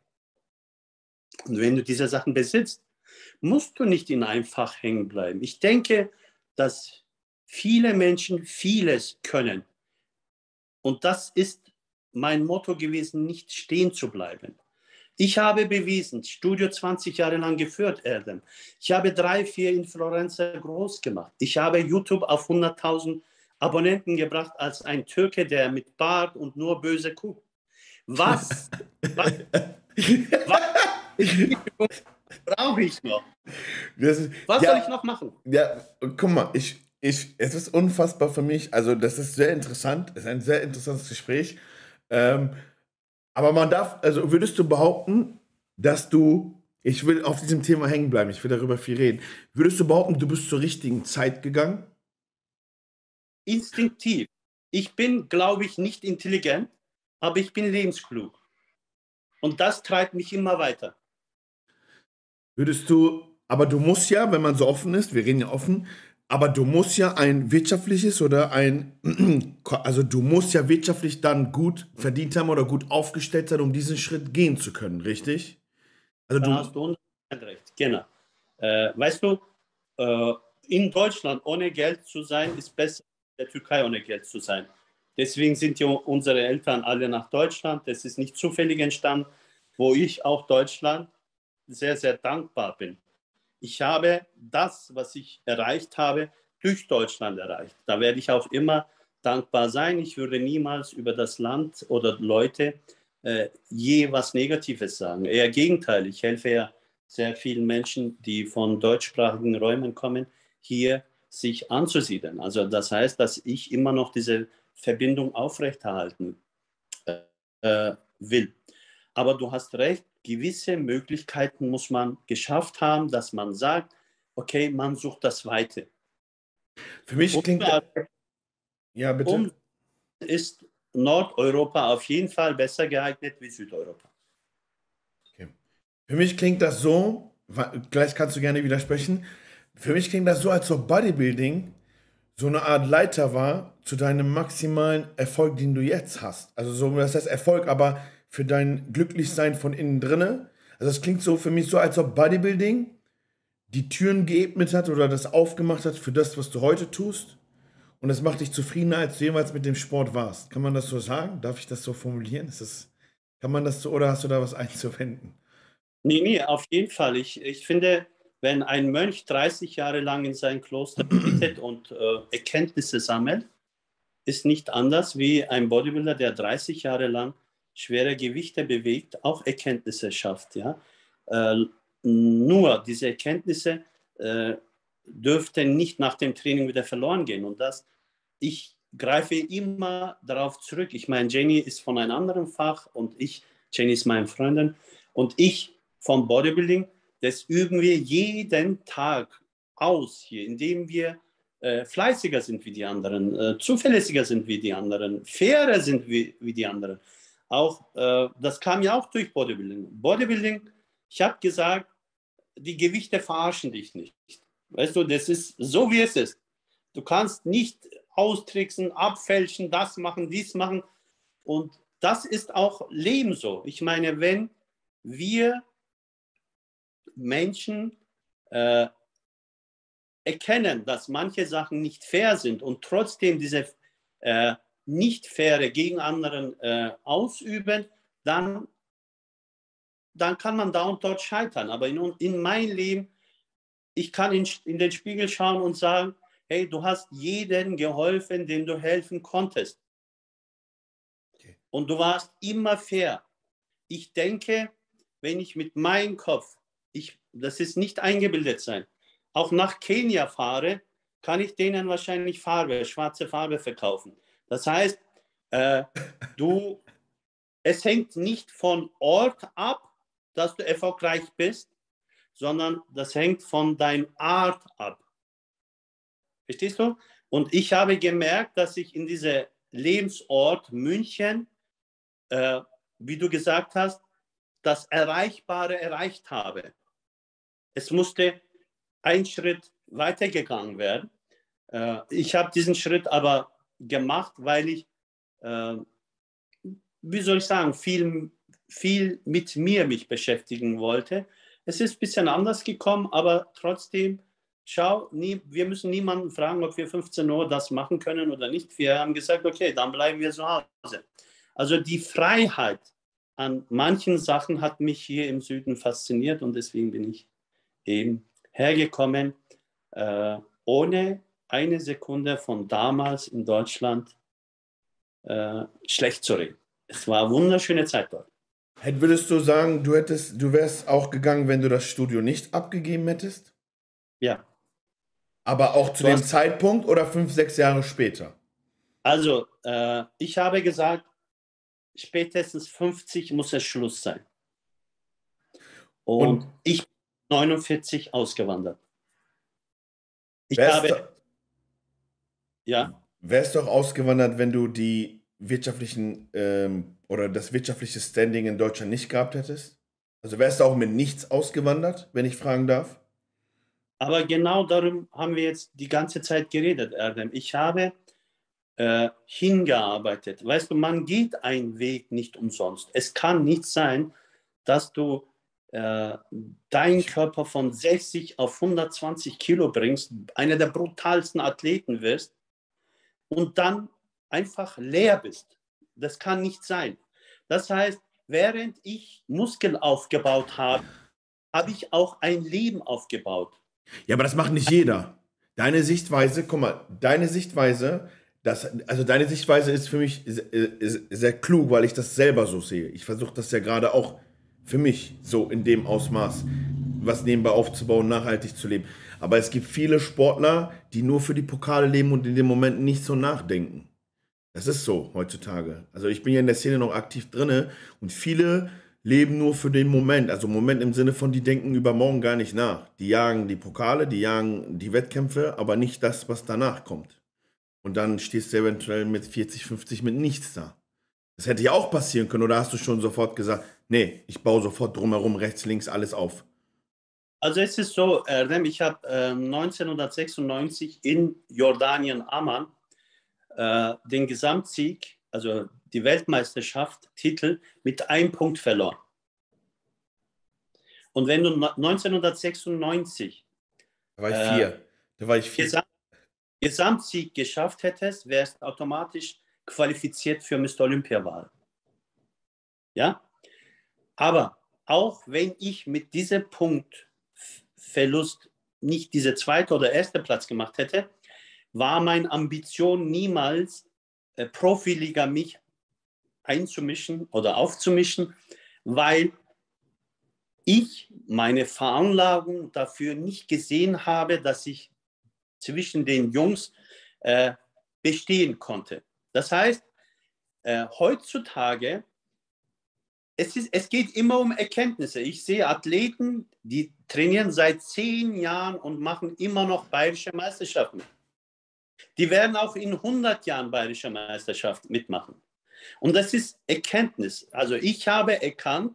Und wenn du diese Sachen besitzt, musst du nicht in einem Fach hängen bleiben. Ich denke, dass viele Menschen vieles können. Und das ist mein Motto gewesen, nicht stehen zu bleiben. Ich habe bewiesen, Studio 20 Jahre lang geführt, Erdem. Ich habe drei, vier Influencer groß gemacht. Ich habe YouTube auf 100.000 Abonnenten gebracht als ein Türke, der mit Bart und nur böse guckt. Was, was, was brauche ich noch? Ist, was ja, soll ich noch machen? Ja, guck mal, ich, ich, es ist unfassbar für mich. Also, das ist sehr interessant. Es ist ein sehr interessantes Gespräch. Ähm, aber man darf, also würdest du behaupten, dass du, ich will auf diesem Thema hängen bleiben, ich will darüber viel reden. Würdest du behaupten, du bist zur richtigen Zeit gegangen? instinktiv. Ich bin, glaube ich, nicht intelligent, aber ich bin lebensklug. Und das treibt mich immer weiter. Würdest du, aber du musst ja, wenn man so offen ist, wir reden ja offen, aber du musst ja ein wirtschaftliches oder ein, also du musst ja wirtschaftlich dann gut verdient haben oder gut aufgestellt sein, um diesen Schritt gehen zu können, richtig? Also da du hast du 100% recht, genau. Äh, weißt du, äh, in Deutschland ohne Geld zu sein, ist besser der Türkei ohne Geld zu sein. Deswegen sind ja unsere Eltern alle nach Deutschland. Das ist nicht zufällig entstanden, wo ich auch Deutschland sehr, sehr dankbar bin. Ich habe das, was ich erreicht habe, durch Deutschland erreicht. Da werde ich auch immer dankbar sein. Ich würde niemals über das Land oder Leute äh, je was Negatives sagen. Eher Gegenteil. Ich helfe ja sehr vielen Menschen, die von deutschsprachigen Räumen kommen, hier sich anzusiedeln. Also das heißt, dass ich immer noch diese Verbindung aufrechterhalten äh, will. Aber du hast recht, gewisse Möglichkeiten muss man geschafft haben, dass man sagt, okay, man sucht das Weite. Für mich klingt... ja, bitte. Um ist Nordeuropa auf jeden Fall besser geeignet wie Südeuropa. Okay. Für mich klingt das so, gleich kannst du gerne widersprechen, für mich klingt das so, als ob Bodybuilding so eine Art Leiter war zu deinem maximalen Erfolg, den du jetzt hast. Also so, das heißt Erfolg, aber für dein Glücklichsein von innen drinne? Also das klingt so für mich so, als ob Bodybuilding die Türen geebnet hat oder das aufgemacht hat für das, was du heute tust. Und es macht dich zufriedener, als du jemals mit dem Sport warst. Kann man das so sagen? Darf ich das so formulieren? Ist das, kann man das so oder hast du da was einzuwenden? Nee, nee, auf jeden Fall. Ich, ich finde, wenn ein Mönch 30 Jahre lang in sein Kloster betet und äh, Erkenntnisse sammelt, ist nicht anders wie ein Bodybuilder, der 30 Jahre lang schwere Gewichte bewegt, auch Erkenntnisse schafft. Ja? Äh, nur diese Erkenntnisse äh, dürften nicht nach dem Training wieder verloren gehen. Und das, ich greife immer darauf zurück. Ich meine, Jenny ist von einem anderen Fach und ich, Jenny ist meine Freundin und ich vom Bodybuilding, das üben wir jeden Tag aus hier, indem wir äh, fleißiger sind wie die anderen, äh, zuverlässiger sind wie die anderen, fairer sind wie, wie die anderen. Auch äh, das kam ja auch durch Bodybuilding. Bodybuilding, ich habe gesagt, die Gewichte verarschen dich nicht. Weißt du, das ist so, wie es ist. Du kannst nicht austricksen, abfälschen, das machen, dies machen. Und das ist auch Leben so. Ich meine, wenn wir Menschen äh, erkennen, dass manche Sachen nicht fair sind und trotzdem diese äh, nicht faire gegen anderen äh, ausüben, dann, dann kann man da und dort scheitern. Aber in, in mein Leben, ich kann in, in den Spiegel schauen und sagen, hey, du hast jeden geholfen, dem du helfen konntest. Okay. Und du warst immer fair. Ich denke, wenn ich mit meinem Kopf, ich, das ist nicht eingebildet sein, auch nach Kenia fahre, kann ich denen wahrscheinlich Farbe, schwarze Farbe verkaufen. Das heißt, äh, du, es hängt nicht von Ort ab, dass du erfolgreich bist, sondern das hängt von deiner Art ab. Verstehst du? Und ich habe gemerkt, dass ich in diesem Lebensort München, äh, wie du gesagt hast, das Erreichbare erreicht habe. Es musste ein Schritt weitergegangen werden. Äh, ich habe diesen Schritt aber gemacht, weil ich, äh, wie soll ich sagen, viel, viel mit mir mich beschäftigen wollte. Es ist ein bisschen anders gekommen, aber trotzdem, schau, nie, wir müssen niemanden fragen, ob wir 15 Uhr das machen können oder nicht. Wir haben gesagt, okay, dann bleiben wir zu Hause. Also die Freiheit an manchen Sachen hat mich hier im Süden fasziniert und deswegen bin ich eben hergekommen, äh, ohne eine Sekunde von damals in Deutschland äh, schlecht zu reden. Es war eine wunderschöne Zeit dort. Würdest du sagen, du hättest, du wärst auch gegangen, wenn du das Studio nicht abgegeben hättest? Ja. Aber auch zu du dem Zeitpunkt oder fünf, sechs Jahre später? Also, äh, ich habe gesagt, spätestens 50 muss es Schluss sein. Und, Und ich bin 49 ausgewandert. Ich habe. Ja. Wärst du auch ausgewandert, wenn du die wirtschaftlichen ähm, oder das wirtschaftliche Standing in Deutschland nicht gehabt hättest? Also wärst du auch mit nichts ausgewandert, wenn ich fragen darf? Aber genau darum haben wir jetzt die ganze Zeit geredet, Erdem. Ich habe äh, hingearbeitet. Weißt du, man geht einen Weg nicht umsonst. Es kann nicht sein, dass du äh, deinen Körper von 60 auf 120 Kilo bringst, einer der brutalsten Athleten wirst und dann einfach leer bist. Das kann nicht sein. Das heißt, während ich Muskeln aufgebaut habe, habe ich auch ein Leben aufgebaut. Ja, aber das macht nicht jeder. Deine Sichtweise, guck mal, deine Sichtweise, das, also deine Sichtweise ist für mich sehr, sehr klug, weil ich das selber so sehe. Ich versuche das ja gerade auch für mich so in dem Ausmaß, was nebenbei aufzubauen, nachhaltig zu leben. Aber es gibt viele Sportler, die nur für die Pokale leben und in dem Moment nicht so nachdenken. Das ist so heutzutage. Also ich bin ja in der Szene noch aktiv drinne und viele leben nur für den Moment. Also Moment im Sinne von, die denken über morgen gar nicht nach. Die jagen die Pokale, die jagen die Wettkämpfe, aber nicht das, was danach kommt. Und dann stehst du eventuell mit 40, 50 mit nichts da. Das hätte ja auch passieren können, oder hast du schon sofort gesagt, nee, ich baue sofort drumherum rechts, links alles auf? Also es ist so, Erdem, ich habe äh, 1996 in Jordanien Amman äh, den Gesamtsieg, also die Weltmeisterschaft, Titel, mit einem Punkt verloren. Und wenn du 1996 da war ich vier. Äh, da war ich vier. Gesamt, Gesamtsieg geschafft hättest, wärst automatisch qualifiziert für Mr. Olympia-Wahl. Ja? Aber auch wenn ich mit diesem Punktverlust nicht diese zweite oder erste Platz gemacht hätte, war meine Ambition niemals, äh, Profiliga mich einzumischen oder aufzumischen, weil ich meine Veranlagung dafür nicht gesehen habe, dass ich zwischen den Jungs äh, bestehen konnte. Das heißt, äh, heutzutage, es, ist, es geht immer um Erkenntnisse. Ich sehe Athleten, die trainieren seit zehn Jahren und machen immer noch bayerische Meisterschaften. Die werden auch in 100 Jahren bayerische Meisterschaft mitmachen. Und das ist Erkenntnis. Also ich habe erkannt,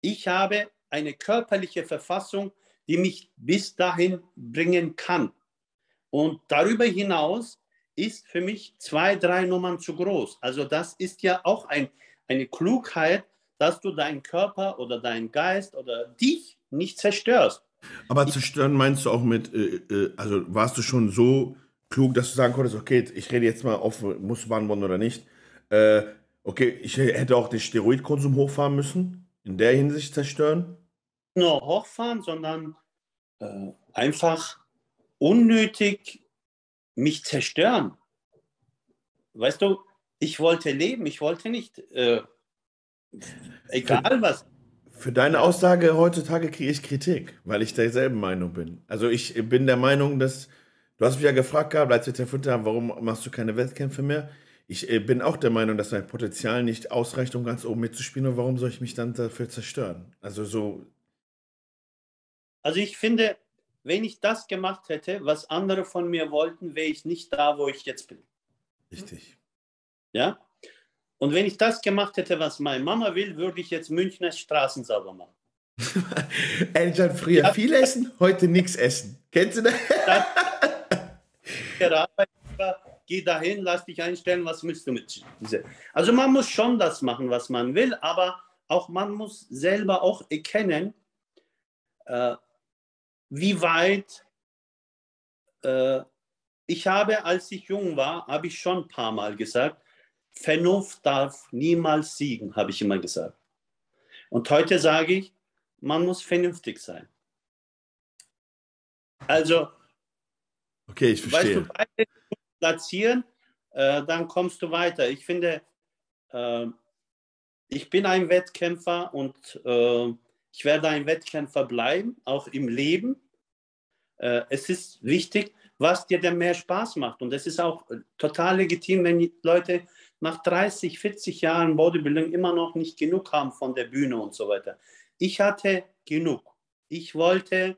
ich habe eine körperliche Verfassung, die mich bis dahin bringen kann. Und darüber hinaus ist für mich zwei, drei Nummern zu groß. Also das ist ja auch ein, eine Klugheit, dass du deinen Körper oder deinen Geist oder dich nicht zerstörst. Aber zerstören meinst du auch mit, äh, äh, also warst du schon so klug, dass du sagen konntest, okay, ich rede jetzt mal auf, muss beantworten oder nicht. Äh, okay, ich hätte auch den Steroidkonsum hochfahren müssen, in der Hinsicht zerstören? Nur hochfahren, sondern äh, einfach unnötig mich zerstören. Weißt du, ich wollte leben, ich wollte nicht, äh, egal was. Für deine Aussage heutzutage kriege ich Kritik, weil ich derselben Meinung bin. Also ich bin der Meinung, dass, du hast mich ja gefragt gehabt, als wir telefoniert haben, warum machst du keine Wettkämpfe mehr? Ich äh, bin auch der Meinung, dass mein Potenzial nicht ausreicht, um ganz oben mitzuspielen. Und warum soll ich mich dann dafür zerstören? Also so. Also ich finde, wenn ich das gemacht hätte, was andere von mir wollten, wäre ich nicht da, wo ich jetzt bin. Richtig. Ja? Und wenn ich das gemacht hätte, was meine Mama will, würde ich jetzt Münchner Straßen sauber machen. Eltern früher ja. viel essen, heute nichts essen. Kennst du das? Geh dahin, lass dich einstellen, was willst du mit diese. Also man muss schon das machen, was man will, aber auch man muss selber auch erkennen, äh, wie weit äh, ich habe, als ich jung war, habe ich schon ein paar Mal gesagt, Vernunft darf niemals siegen, habe ich immer gesagt. Und heute sage ich, man muss vernünftig sein. Also, okay, ich verstehe. Weißt du, platzieren, äh, dann kommst du weiter. Ich finde, äh, ich bin ein Wettkämpfer und äh, ich werde ein Wettkämpfer bleiben, auch im Leben. Äh, es ist wichtig, was dir denn mehr Spaß macht. Und es ist auch äh, total legitim, wenn Leute nach 30, 40 Jahren Bodybuilding immer noch nicht genug haben von der Bühne und so weiter. Ich hatte genug. Ich wollte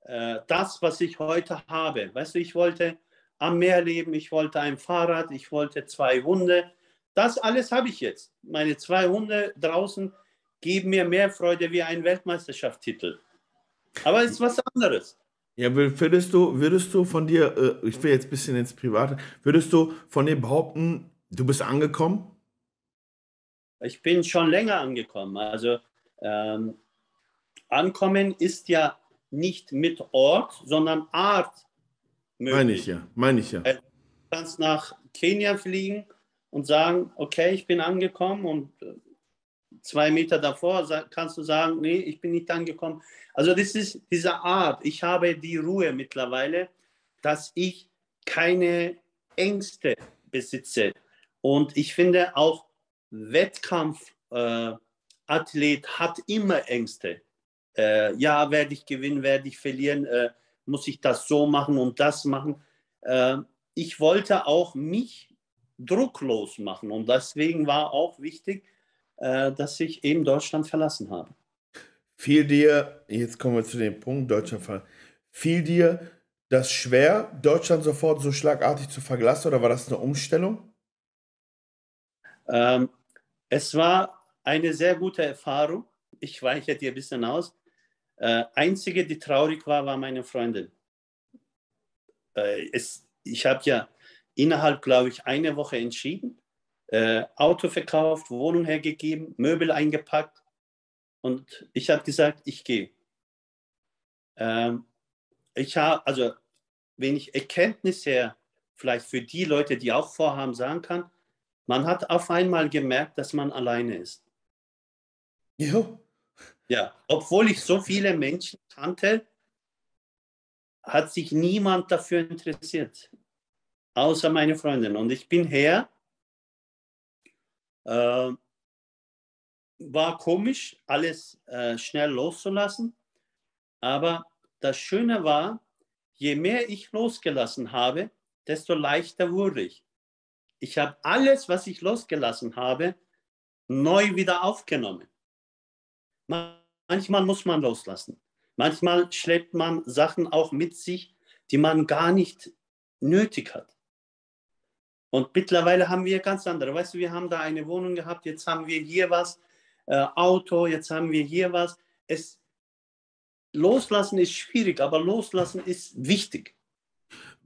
äh, das, was ich heute habe. Weißt du, ich wollte am Meer leben, ich wollte ein Fahrrad, ich wollte zwei Hunde. Das alles habe ich jetzt. Meine zwei Hunde draußen geben mir mehr Freude wie ein Weltmeisterschaftstitel. Aber es ist was anderes. Ja, würdest du, würdest du von dir, äh, ich will jetzt ein bisschen ins Private, würdest du von dir behaupten, du bist angekommen? Ich bin schon länger angekommen. Also ähm, ankommen ist ja nicht mit Ort, sondern Art möglich. Meine ich ja, meine ich ja. Du kannst nach Kenia fliegen und sagen, okay, ich bin angekommen und äh, zwei Meter davor kannst du sagen, nee, ich bin nicht angekommen. Also das ist diese Art. Ich habe die Ruhe mittlerweile, dass ich keine Ängste besitze. Und ich finde auch Wettkampfathlet äh, hat immer Ängste. Äh, ja, werde ich gewinnen, werde ich verlieren, äh, muss ich das so machen und das machen. Äh, ich wollte auch mich drucklos machen und deswegen war auch wichtig, äh, dass ich eben Deutschland verlassen habe. Fiel dir, jetzt kommen wir zu dem Punkt, Deutschland, fiel dir das schwer, Deutschland sofort so schlagartig zu verlassen oder war das eine Umstellung? Ähm, es war eine sehr gute Erfahrung. Ich weiche dir ein bisschen aus. Äh, einzige, die traurig war, war meine Freundin. Äh, es, ich habe ja innerhalb, glaube ich, eine Woche entschieden äh, Auto verkauft, Wohnung hergegeben, Möbel eingepackt und ich habe gesagt, ich gehe. Ähm, ich habe, also wenn ich Erkenntnisse vielleicht für die Leute, die auch vorhaben, sagen kann, man hat auf einmal gemerkt, dass man alleine ist. Jo. Ja, obwohl ich so viele Menschen kannte, hat sich niemand dafür interessiert, außer meine Freundin. Und ich bin her, äh, war komisch, alles äh, schnell loszulassen, aber das Schöne war, je mehr ich losgelassen habe, desto leichter wurde ich. Ich habe alles, was ich losgelassen habe, neu wieder aufgenommen. Manchmal muss man loslassen. Manchmal schleppt man Sachen auch mit sich, die man gar nicht nötig hat. Und mittlerweile haben wir ganz andere. Weißt du, wir haben da eine Wohnung gehabt, jetzt haben wir hier was, äh, Auto, jetzt haben wir hier was. Es, loslassen ist schwierig, aber loslassen ist wichtig.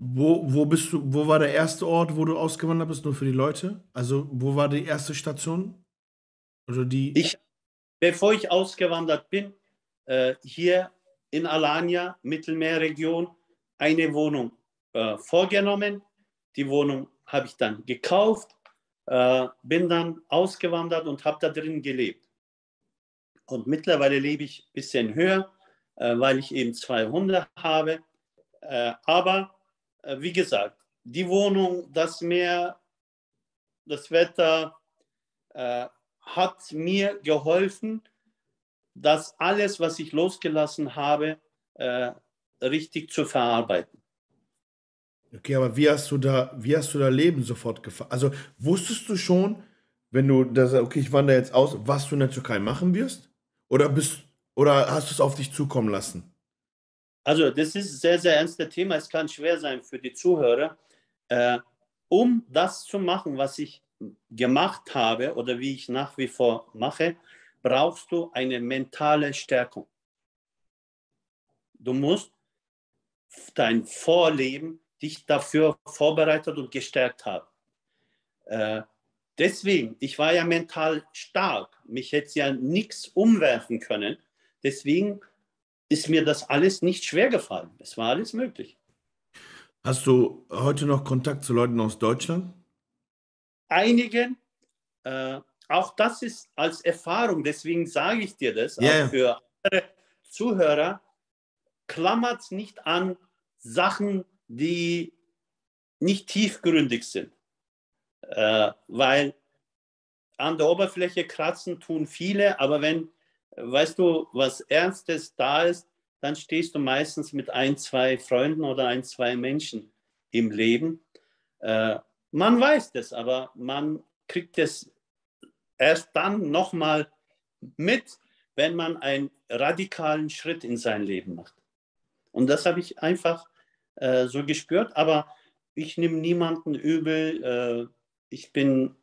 Wo, wo bist du, wo war der erste Ort, wo du ausgewandert bist, nur für die Leute? Also, wo war die erste Station? Oder die? Ich, bevor ich ausgewandert bin, äh, hier in Alanya, Mittelmeerregion, eine Wohnung äh, vorgenommen. Die Wohnung habe ich dann gekauft, äh, bin dann ausgewandert und habe da drin gelebt. Und mittlerweile lebe ich ein bisschen höher, äh, weil ich eben zwei Hunde habe. Äh, aber wie gesagt, die Wohnung, das Meer, das Wetter äh, hat mir geholfen, das alles, was ich losgelassen habe, äh, richtig zu verarbeiten. Okay, aber wie hast du da, wie hast du da Leben sofort gefahren? Also wusstest du schon, wenn du da sagst, okay, ich wandere jetzt aus, was du in der Türkei machen wirst? Oder bist oder hast du es auf dich zukommen lassen? Also, das ist ein sehr, sehr ernstes Thema. Es kann schwer sein für die Zuhörer. Äh, um das zu machen, was ich gemacht habe oder wie ich nach wie vor mache, brauchst du eine mentale Stärkung. Du musst dein Vorleben dich dafür vorbereitet und gestärkt haben. Äh, deswegen, ich war ja mental stark. Mich hätte ja nichts umwerfen können. Deswegen ist mir das alles nicht schwer gefallen. Es war alles möglich. Hast du heute noch Kontakt zu Leuten aus Deutschland? Einigen. Äh, auch das ist als Erfahrung, deswegen sage ich dir das, yeah. auch für andere Zuhörer, klammert nicht an Sachen, die nicht tiefgründig sind. Äh, weil an der Oberfläche kratzen tun viele, aber wenn weißt du, was Ernstes da ist, dann stehst du meistens mit ein, zwei Freunden oder ein, zwei Menschen im Leben. Äh, man weiß das, aber man kriegt es erst dann nochmal mit, wenn man einen radikalen Schritt in sein Leben macht. Und das habe ich einfach äh, so gespürt, aber ich nehme niemanden übel. Äh, ich bin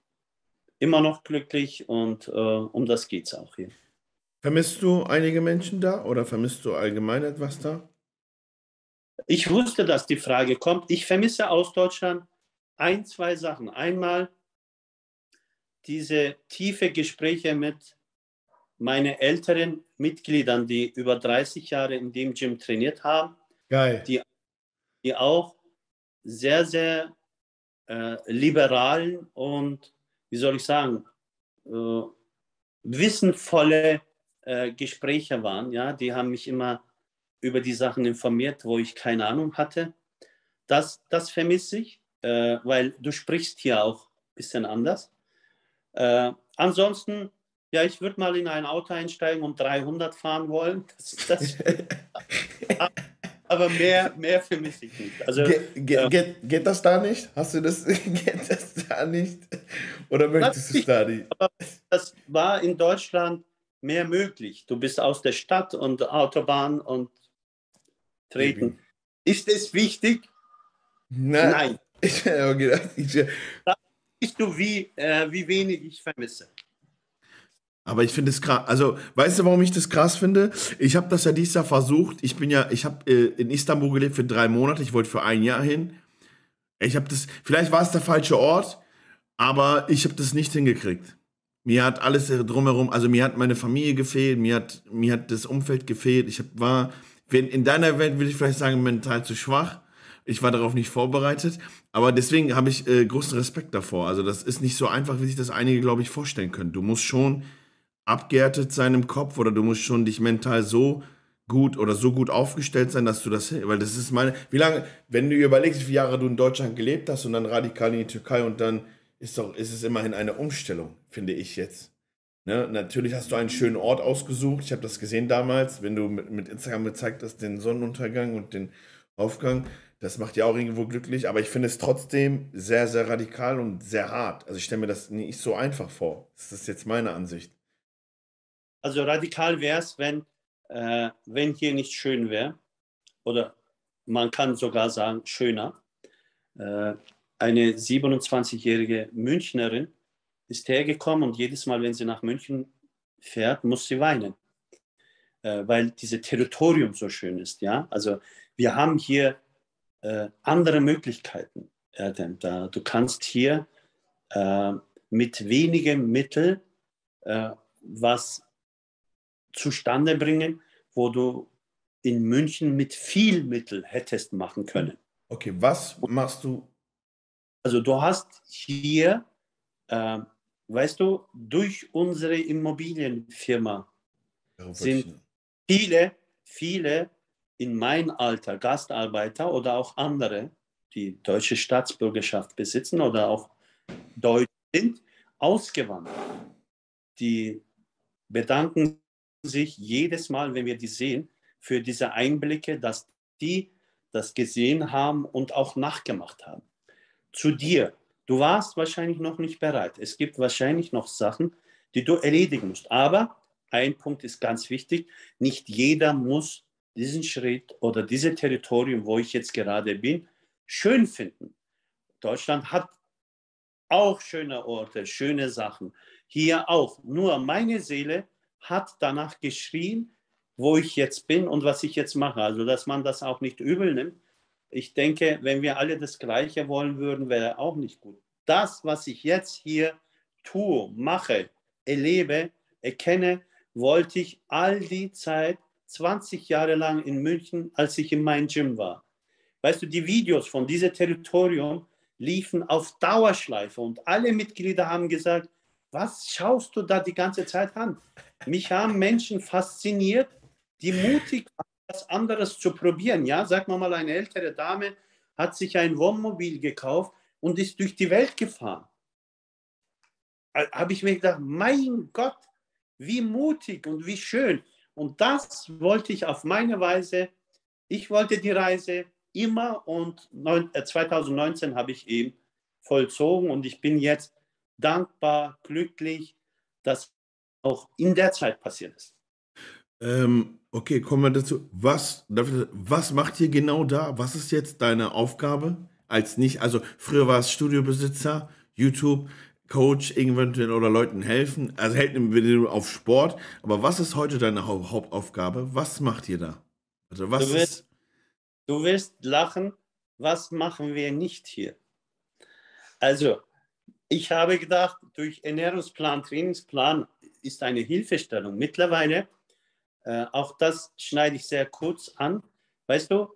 immer noch glücklich und äh, um das geht es auch hier. Vermisst du einige Menschen da oder vermisst du allgemein etwas da? Ich wusste, dass die Frage kommt. Ich vermisse aus Deutschland ein, zwei Sachen. Einmal diese tiefe Gespräche mit meinen älteren Mitgliedern, die über 30 Jahre in dem Gym trainiert haben. Geil. Die, die auch sehr, sehr äh, liberalen und, wie soll ich sagen, äh, wissenvolle äh, Gespräche waren. Ja, die haben mich immer über die Sachen informiert, wo ich keine Ahnung hatte. Das, das vermisse ich, äh, weil du sprichst hier auch ein bisschen anders. Äh, ansonsten, ja, ich würde mal in ein Auto einsteigen und 300 fahren wollen. Das, das aber mehr, mehr vermisse ich nicht. Also, Ge ge äh, geht, geht, das da nicht? Hast du das, geht das da nicht? Oder möchtest du es da nicht? das war in Deutschland mehr möglich. Du bist aus der Stadt und Autobahn und treten. Ist es wichtig? Na, Nein. Ich habe gedacht, ich, da siehst du, wie, äh, wie wenig ich vermisse. Aber ich finde es krass. Also, weißt du, warum ich das krass finde? Ich habe das ja dieses Jahr versucht. Ich bin ja, ich habe äh, in Istanbul gelebt für drei Monate. Ich wollte für ein Jahr hin. Ich habe das, vielleicht war es der falsche Ort, Aber ich habe das nicht hingekriegt. Mir hat alles drumherum, also mir hat meine Familie gefehlt, mir hat, mir hat das Umfeld gefehlt. Ich war, in deiner Welt würde ich vielleicht sagen, mental zu schwach. Ich war darauf nicht vorbereitet. Aber deswegen habe ich äh, großen Respekt davor. Also das ist nicht so einfach, wie sich das einige, glaube ich, vorstellen können. Du musst schon abgehärtet sein im Kopf oder du musst schon dich mental so gut oder so gut aufgestellt sein, dass du das, weil das ist meine, wie lange, wenn du überlegst, wie viele Jahre du in Deutschland gelebt hast und dann radikal in die Türkei und dann ist doch, ist es immerhin eine Umstellung, finde ich jetzt. Ne? Natürlich hast du einen schönen Ort ausgesucht. Ich habe das gesehen damals, wenn du mit, mit Instagram gezeigt hast, den Sonnenuntergang und den Aufgang. Das macht ja auch irgendwo glücklich, aber ich finde es trotzdem sehr, sehr radikal und sehr hart. Also ich stelle mir das nicht so einfach vor. Das ist jetzt meine Ansicht. Also radikal wäre es, wenn, äh, wenn hier nicht schön wäre. Oder man kann sogar sagen, schöner. Äh, eine 27-jährige Münchnerin ist hergekommen und jedes Mal, wenn sie nach München fährt, muss sie weinen, äh, weil dieses Territorium so schön ist. Ja? Also wir haben hier äh, andere Möglichkeiten. Erdem. Da, du kannst hier äh, mit wenigen Mitteln äh, was zustande bringen, wo du in München mit viel Mittel hättest machen können. Okay, was machst du also du hast hier, äh, weißt du, durch unsere Immobilienfirma sind viele, viele in mein Alter Gastarbeiter oder auch andere, die deutsche Staatsbürgerschaft besitzen oder auch Deutsch sind, ausgewandert. Die bedanken sich jedes Mal, wenn wir die sehen, für diese Einblicke, dass die das gesehen haben und auch nachgemacht haben zu dir. Du warst wahrscheinlich noch nicht bereit. Es gibt wahrscheinlich noch Sachen, die du erledigen musst. Aber ein Punkt ist ganz wichtig. Nicht jeder muss diesen Schritt oder dieses Territorium, wo ich jetzt gerade bin, schön finden. Deutschland hat auch schöne Orte, schöne Sachen. Hier auch. Nur meine Seele hat danach geschrien, wo ich jetzt bin und was ich jetzt mache. Also, dass man das auch nicht übel nimmt ich denke, wenn wir alle das Gleiche wollen würden, wäre auch nicht gut. Das, was ich jetzt hier tue, mache, erlebe, erkenne, wollte ich all die Zeit, 20 Jahre lang in München, als ich in meinem Gym war. Weißt du, die Videos von diesem Territorium liefen auf Dauerschleife und alle Mitglieder haben gesagt, was schaust du da die ganze Zeit an? Mich haben Menschen fasziniert, die mutig waren was anderes zu probieren. Ja, sag mal, eine ältere Dame hat sich ein Wohnmobil gekauft und ist durch die Welt gefahren. Habe ich mir gedacht, mein Gott, wie mutig und wie schön. Und das wollte ich auf meine Weise. Ich wollte die Reise immer und 2019 äh, habe ich eben vollzogen und ich bin jetzt dankbar, glücklich, dass auch in der Zeit passiert ist. Ähm, okay, kommen wir dazu. Was, was macht ihr genau da? Was ist jetzt deine Aufgabe als nicht? Also früher war es Studiobesitzer, YouTube, Coach, irgendwann oder Leuten helfen. Also hält auf Sport. Aber was ist heute deine Hau Hauptaufgabe? Was macht ihr da? Also was du, wirst, du wirst lachen. Was machen wir nicht hier? Also, ich habe gedacht, durch Ernährungsplan, Trainingsplan ist eine Hilfestellung. Mittlerweile äh, auch das schneide ich sehr kurz an. Weißt du,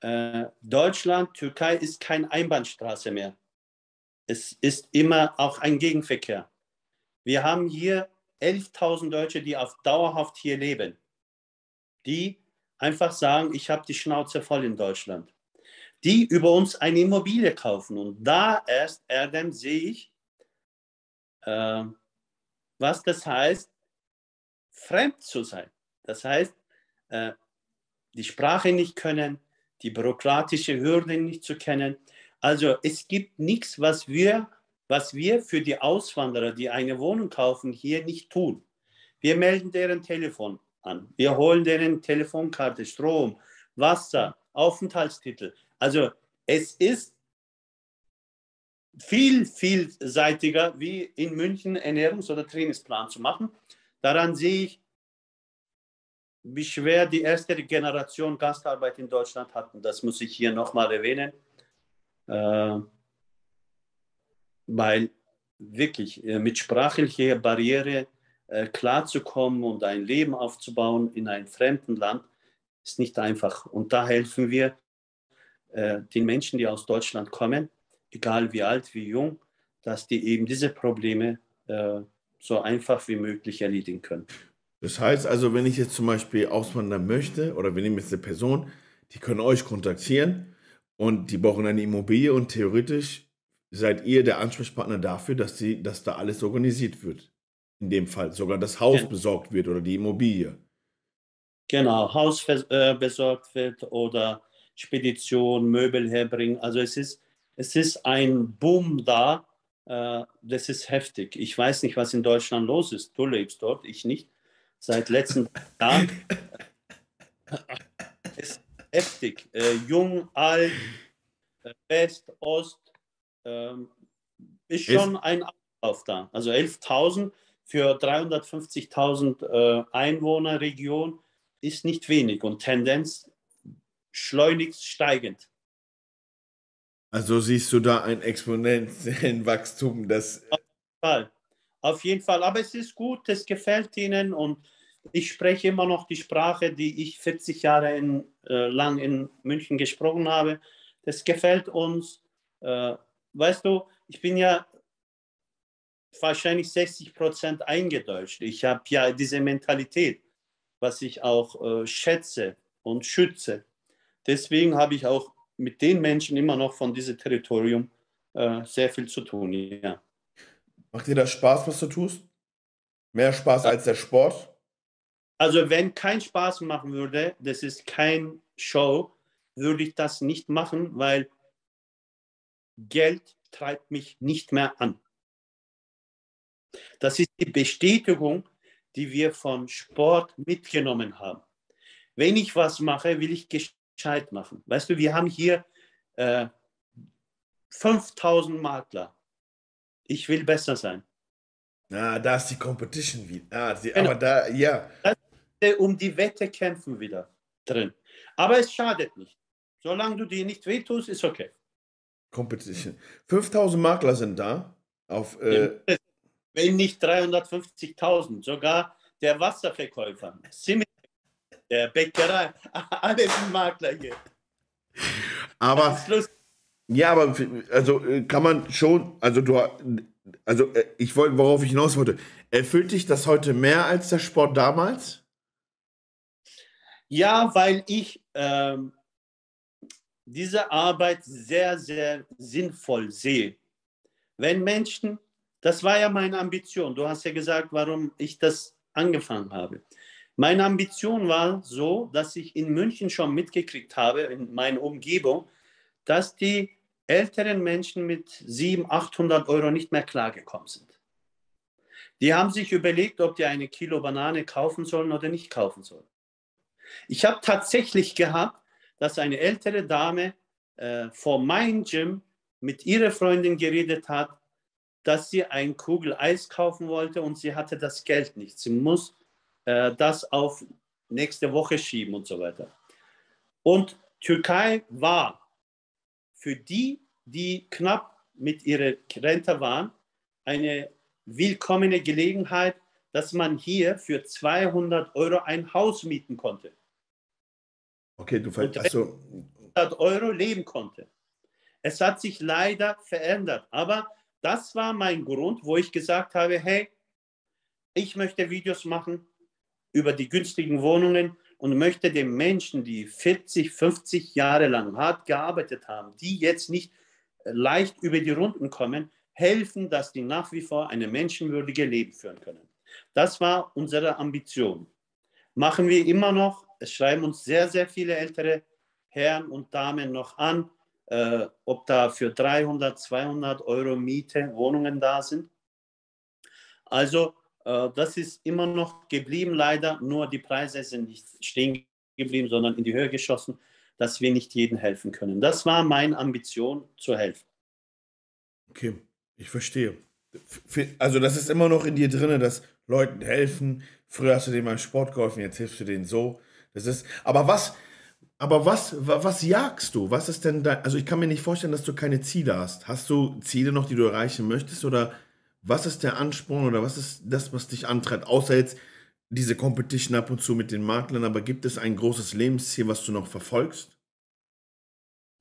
äh, Deutschland, Türkei ist keine Einbahnstraße mehr. Es ist immer auch ein Gegenverkehr. Wir haben hier 11.000 Deutsche, die auf dauerhaft hier leben, die einfach sagen, ich habe die Schnauze voll in Deutschland, die über uns eine Immobilie kaufen. Und da erst, Erdem, sehe ich, äh, was das heißt, fremd zu sein. Das heißt, äh, die Sprache nicht können, die bürokratische Hürde nicht zu kennen. Also es gibt nichts, was wir, was wir für die Auswanderer, die eine Wohnung kaufen, hier nicht tun. Wir melden deren Telefon an. Wir holen deren Telefonkarte, Strom, Wasser, Aufenthaltstitel. Also es ist viel vielseitiger, wie in München Ernährungs- oder Trainingsplan zu machen. Daran sehe ich wie schwer die erste Generation Gastarbeit in Deutschland hatten. Das muss ich hier nochmal erwähnen, äh, weil wirklich äh, mit sprachlicher Barriere äh, klarzukommen und ein Leben aufzubauen in einem fremden Land, ist nicht einfach. Und da helfen wir äh, den Menschen, die aus Deutschland kommen, egal wie alt, wie jung, dass die eben diese Probleme äh, so einfach wie möglich erledigen können. Das heißt also, wenn ich jetzt zum Beispiel auswandern möchte oder wir nehmen jetzt eine Person, die können euch kontaktieren und die brauchen eine Immobilie und theoretisch seid ihr der Ansprechpartner dafür, dass, sie, dass da alles organisiert wird. In dem Fall sogar das Haus ja. besorgt wird oder die Immobilie. Genau, Haus äh, besorgt wird oder Spedition, Möbel herbringen. Also es ist, es ist ein Boom da. Äh, das ist heftig. Ich weiß nicht, was in Deutschland los ist. Du lebst dort, ich nicht. Seit letzten Jahren. es ist heftig. Äh, jung, alt, West, Ost. Ähm, ist schon ein Ablauf da. Also 11.000 für 350.000 äh, Einwohnerregion ist nicht wenig und Tendenz schleunigst steigend. Also siehst du da ein exponentielles Wachstum, das. Auf jeden Fall. Auf jeden Fall. Aber es ist gut, es gefällt ihnen und ich spreche immer noch die Sprache, die ich 40 Jahre in, äh, lang in München gesprochen habe. Das gefällt uns. Äh, weißt du, ich bin ja wahrscheinlich 60 Prozent eingedeutscht. Ich habe ja diese Mentalität, was ich auch äh, schätze und schütze. Deswegen habe ich auch mit den Menschen immer noch von diesem Territorium äh, sehr viel zu tun. Ja. Macht dir das Spaß, was du tust? Mehr Spaß als der Sport? Also wenn kein Spaß machen würde, das ist kein Show, würde ich das nicht machen, weil Geld treibt mich nicht mehr an. Das ist die Bestätigung, die wir von Sport mitgenommen haben. Wenn ich was mache, will ich gescheit machen. Weißt du, wir haben hier äh, 5000 Makler. Ich will besser sein. Ah, da ist die Competition wieder. Ah, die, genau. Aber da, ja. Um die Wette kämpfen wieder drin. Aber es schadet nicht. Solange du dir nicht wehtust, ist okay. Competition. 5000 Makler sind da. Auf, äh, wenn nicht 350.000. Sogar der Wasserverkäufer, der Bäckerei, alle sind Makler hier. Aber, ja, aber also äh, kann man schon, also du, also äh, ich wollte, worauf ich hinaus wollte, erfüllt dich das heute mehr als der Sport damals? Ja, weil ich ähm, diese Arbeit sehr, sehr sinnvoll sehe. Wenn Menschen das war ja meine Ambition. Du hast ja gesagt, warum ich das angefangen habe. Meine Ambition war so, dass ich in München schon mitgekriegt habe, in meiner Umgebung, dass die älteren Menschen mit 700, 800 Euro nicht mehr klargekommen sind. Die haben sich überlegt, ob die eine Kilo Banane kaufen sollen oder nicht kaufen sollen. Ich habe tatsächlich gehabt, dass eine ältere Dame äh, vor meinem Gym mit ihrer Freundin geredet hat, dass sie ein Kugel Eis kaufen wollte und sie hatte das Geld nicht. Sie muss äh, das auf nächste Woche schieben und so weiter. Und Türkei war für die, die knapp mit ihrer Rente waren, eine willkommene Gelegenheit, dass man hier für 200 Euro ein Haus mieten konnte. Okay, du ver also 100 Euro leben konnte. Es hat sich leider verändert, aber das war mein Grund, wo ich gesagt habe, hey, ich möchte Videos machen über die günstigen Wohnungen und möchte den Menschen, die 40, 50 Jahre lang hart gearbeitet haben, die jetzt nicht leicht über die Runden kommen, helfen, dass die nach wie vor eine menschenwürdige Leben führen können. Das war unsere Ambition. Machen wir immer noch. Es schreiben uns sehr, sehr viele ältere Herren und Damen noch an äh, ob da für 300, 200 Euro Miete Wohnungen da sind. Also äh, das ist immer noch geblieben, leider. Nur die Preise sind nicht stehen geblieben, sondern in die Höhe geschossen, dass wir nicht jedem helfen können. Das war meine Ambition, zu helfen. Okay, ich verstehe. Also das ist immer noch in dir drin, dass Leuten helfen. Früher hast du denen beim Sport geholfen, jetzt hilfst du denen so. Das ist, aber was, aber was, was jagst du? Was ist denn da? Also ich kann mir nicht vorstellen, dass du keine Ziele hast. Hast du Ziele noch, die du erreichen möchtest? Oder was ist der Ansporn oder was ist das, was dich antreibt? Außer jetzt diese Competition ab und zu mit den Maklern, aber gibt es ein großes Lebensziel, was du noch verfolgst?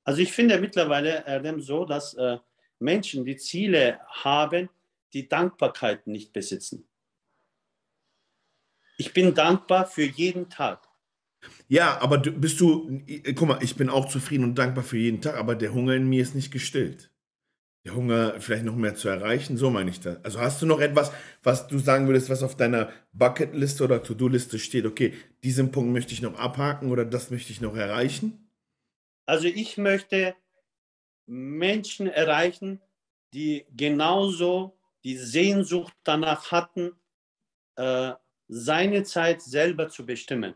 Also ich finde mittlerweile äh, so, dass äh, Menschen, die Ziele haben, die Dankbarkeit nicht besitzen. Ich bin dankbar für jeden Tag. Ja, aber du, bist du, guck mal, ich bin auch zufrieden und dankbar für jeden Tag, aber der Hunger in mir ist nicht gestillt. Der Hunger, vielleicht noch mehr zu erreichen, so meine ich das. Also hast du noch etwas, was du sagen würdest, was auf deiner Bucketliste oder To-Do-Liste steht? Okay, diesen Punkt möchte ich noch abhaken oder das möchte ich noch erreichen? Also ich möchte Menschen erreichen, die genauso die Sehnsucht danach hatten, äh, seine Zeit selber zu bestimmen.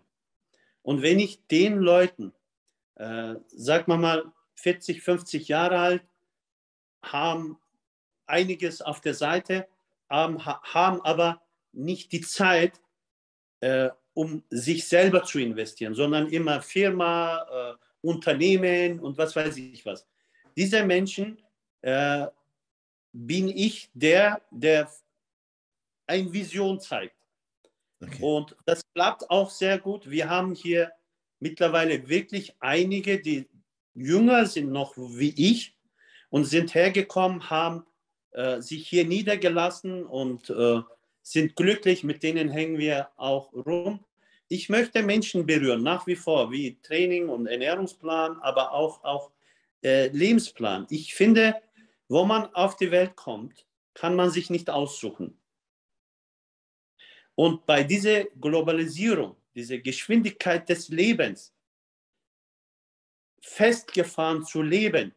Und wenn ich den Leuten, äh, sag mal mal 40, 50 Jahre alt, haben einiges auf der Seite, haben, haben aber nicht die Zeit, äh, um sich selber zu investieren, sondern immer Firma, äh, Unternehmen und was weiß ich was. Diese Menschen äh, bin ich der, der eine Vision zeigt. Okay. Und das klappt auch sehr gut. Wir haben hier mittlerweile wirklich einige, die jünger sind noch wie ich und sind hergekommen, haben äh, sich hier niedergelassen und äh, sind glücklich. Mit denen hängen wir auch rum. Ich möchte Menschen berühren, nach wie vor, wie Training und Ernährungsplan, aber auch, auch äh, Lebensplan. Ich finde, wo man auf die Welt kommt, kann man sich nicht aussuchen. Und bei dieser Globalisierung, dieser Geschwindigkeit des Lebens, festgefahren zu leben,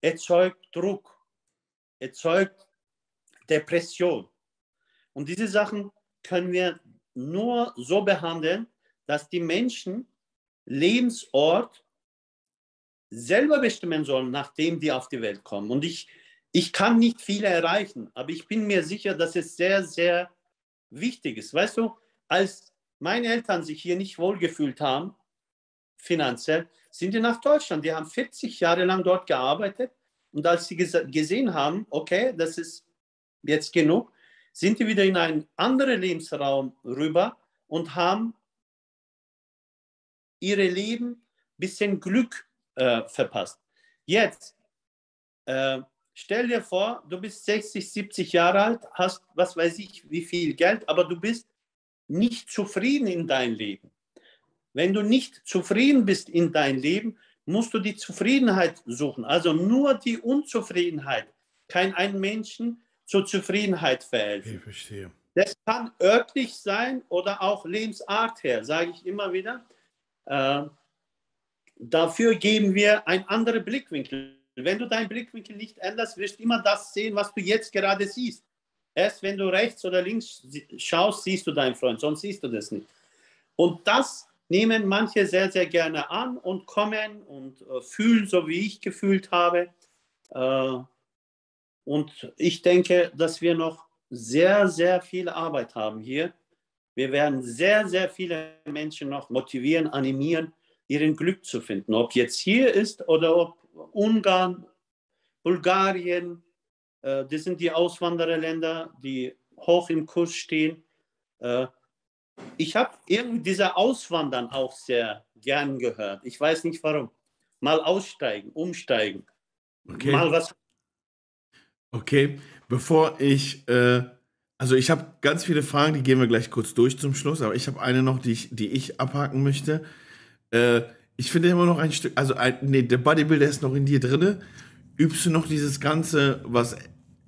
erzeugt Druck, erzeugt Depression. Und diese Sachen können wir nur so behandeln, dass die Menschen Lebensort selber bestimmen sollen, nachdem die auf die Welt kommen. Und ich, ich kann nicht viele erreichen, aber ich bin mir sicher, dass es sehr, sehr wichtig ist. Weißt du, als meine Eltern sich hier nicht wohlgefühlt haben, finanziell, sind die nach Deutschland. Die haben 40 Jahre lang dort gearbeitet. Und als sie gesehen haben, okay, das ist jetzt genug, sind die wieder in einen anderen Lebensraum rüber und haben ihre Leben ein bisschen Glück äh, verpasst. Jetzt, äh, stell dir vor, du bist 60, 70 Jahre alt, hast was weiß ich, wie viel Geld, aber du bist nicht zufrieden in deinem Leben. Wenn du nicht zufrieden bist in deinem Leben, musst du die Zufriedenheit suchen. Also nur die Unzufriedenheit kann einen Menschen zur Zufriedenheit verhelfen. Ich verstehe. Das kann örtlich sein oder auch Lebensart her, sage ich immer wieder. Äh, dafür geben wir einen anderen Blickwinkel. Wenn du deinen Blickwinkel nicht änderst, wirst du immer das sehen, was du jetzt gerade siehst. Erst wenn du rechts oder links schaust, siehst du deinen Freund, sonst siehst du das nicht. Und das nehmen manche sehr, sehr gerne an und kommen und äh, fühlen, so wie ich gefühlt habe. Äh, und ich denke, dass wir noch sehr, sehr viel Arbeit haben hier. Wir werden sehr, sehr viele Menschen noch motivieren, animieren, ihren Glück zu finden. Ob jetzt hier ist oder ob Ungarn, Bulgarien, äh, das sind die Auswandererländer, die hoch im Kurs stehen. Äh, ich habe irgendwie diese Auswandern auch sehr gern gehört. Ich weiß nicht warum. Mal aussteigen, umsteigen. Okay. Mal was. Okay, bevor ich, äh, also ich habe ganz viele Fragen, die gehen wir gleich kurz durch zum Schluss, aber ich habe eine noch, die ich, die ich abhaken möchte. Äh, ich finde immer noch ein Stück, also ein, nee, der Bodybuilder ist noch in dir drinne. Übst du noch dieses Ganze, was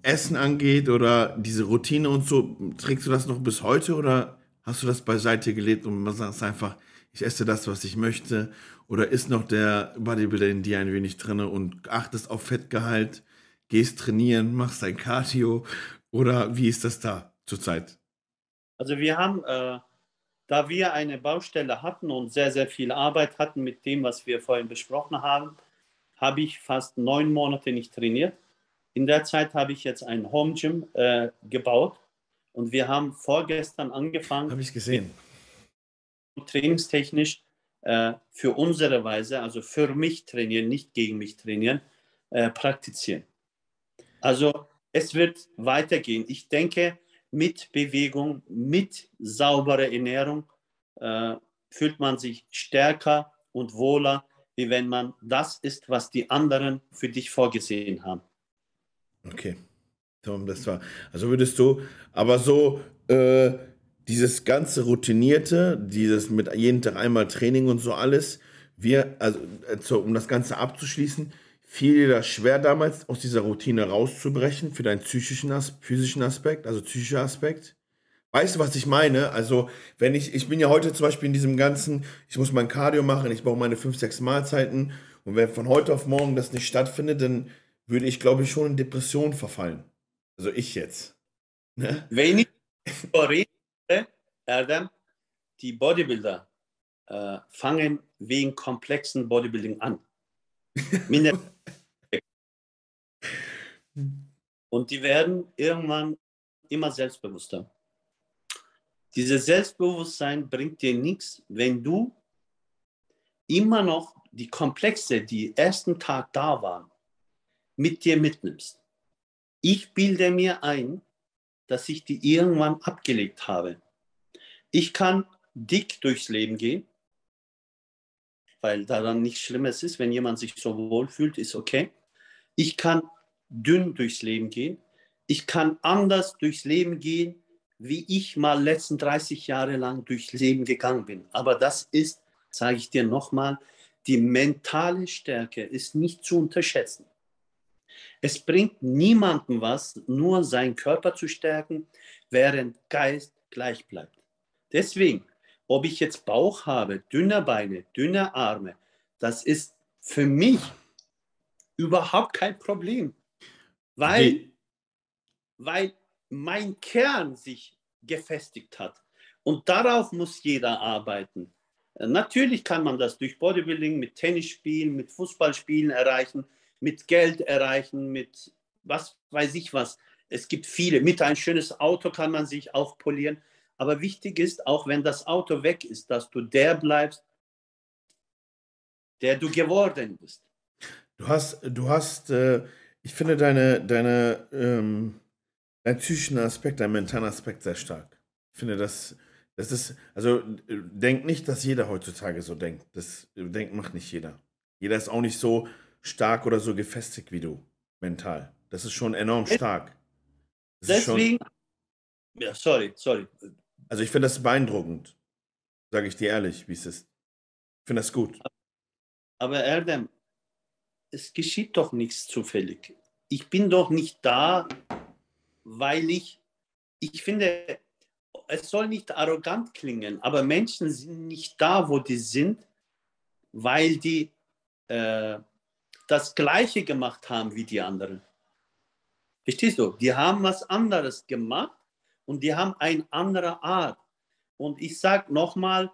Essen angeht oder diese Routine und so, trägst du das noch bis heute oder hast du das beiseite gelegt und man sagt einfach, ich esse das, was ich möchte? Oder ist noch der Bodybuilder in dir ein wenig drinne und achtest auf Fettgehalt, gehst trainieren, machst dein Cardio? Oder wie ist das da zurzeit? Also wir haben äh, da wir eine Baustelle hatten und sehr, sehr viel Arbeit hatten mit dem, was wir vorhin besprochen haben, habe ich fast neun Monate nicht trainiert. In der Zeit habe ich jetzt ein Home Gym äh, gebaut und wir haben vorgestern angefangen. Habe ich gesehen. Trainingstechnisch äh, für unsere Weise, also für mich trainieren, nicht gegen mich trainieren, äh, praktizieren. Also es wird weitergehen. Ich denke, mit Bewegung, mit sauberer Ernährung äh, fühlt man sich stärker und wohler, wie wenn man das ist, was die anderen für dich vorgesehen haben. Okay. Das war, also würdest du, aber so äh, dieses ganze Routinierte, dieses mit jeden Tag einmal Training und so alles, wir, also äh, um das Ganze abzuschließen, fiel dir das schwer damals aus dieser Routine rauszubrechen für deinen psychischen, physischen Aspekt, also psychischer Aspekt? Weißt du, was ich meine? Also, wenn ich, ich bin ja heute zum Beispiel in diesem ganzen, ich muss mein Cardio machen, ich brauche meine fünf, sechs Mahlzeiten und wenn von heute auf morgen das nicht stattfindet, dann würde ich, glaube ich, schon in Depression verfallen. Also ich jetzt. Ne? Wenn ich rede, Erdem, die Bodybuilder äh, fangen wegen komplexen Bodybuilding an. Und die werden irgendwann immer selbstbewusster. Dieses Selbstbewusstsein bringt dir nichts, wenn du immer noch die Komplexe, die ersten Tag da waren, mit dir mitnimmst. Ich bilde mir ein, dass ich die irgendwann abgelegt habe. Ich kann dick durchs Leben gehen, weil daran nichts Schlimmes ist, wenn jemand sich so wohl fühlt, ist okay. Ich kann dünn durchs Leben gehen. Ich kann anders durchs Leben gehen, wie ich mal letzten 30 Jahre lang durchs Leben gegangen bin. Aber das ist, sage ich dir nochmal, die mentale Stärke ist nicht zu unterschätzen. Es bringt niemandem was, nur seinen Körper zu stärken, während Geist gleich bleibt. Deswegen, ob ich jetzt Bauch habe, dünne Beine, dünne Arme, das ist für mich überhaupt kein Problem. Weil, weil mein Kern sich gefestigt hat. Und darauf muss jeder arbeiten. Natürlich kann man das durch Bodybuilding, mit Tennisspielen, mit Fußballspielen erreichen, mit Geld erreichen, mit was weiß ich was. Es gibt viele. Mit ein schönes Auto kann man sich auch polieren. Aber wichtig ist, auch wenn das Auto weg ist, dass du der bleibst, der du geworden bist. Du hast, du hast äh, ich finde deine, deine, ähm, deinen psychischen Aspekt, deinen mentalen Aspekt sehr stark. Ich finde das, das ist, also denk nicht, dass jeder heutzutage so denkt. Das denkt macht nicht jeder. Jeder ist auch nicht so stark oder so gefestigt wie du, mental. Das ist schon enorm stark. Das Deswegen, schon, ja, sorry, sorry. Also ich finde das beeindruckend, sage ich dir ehrlich, wie es ist. Ich finde das gut. Aber Erdem, es geschieht doch nichts zufällig. Ich bin doch nicht da, weil ich, ich finde, es soll nicht arrogant klingen, aber Menschen sind nicht da, wo die sind, weil die äh, das Gleiche gemacht haben wie die anderen. Verstehst du? Die haben was anderes gemacht und die haben eine andere Art. Und ich sage nochmal,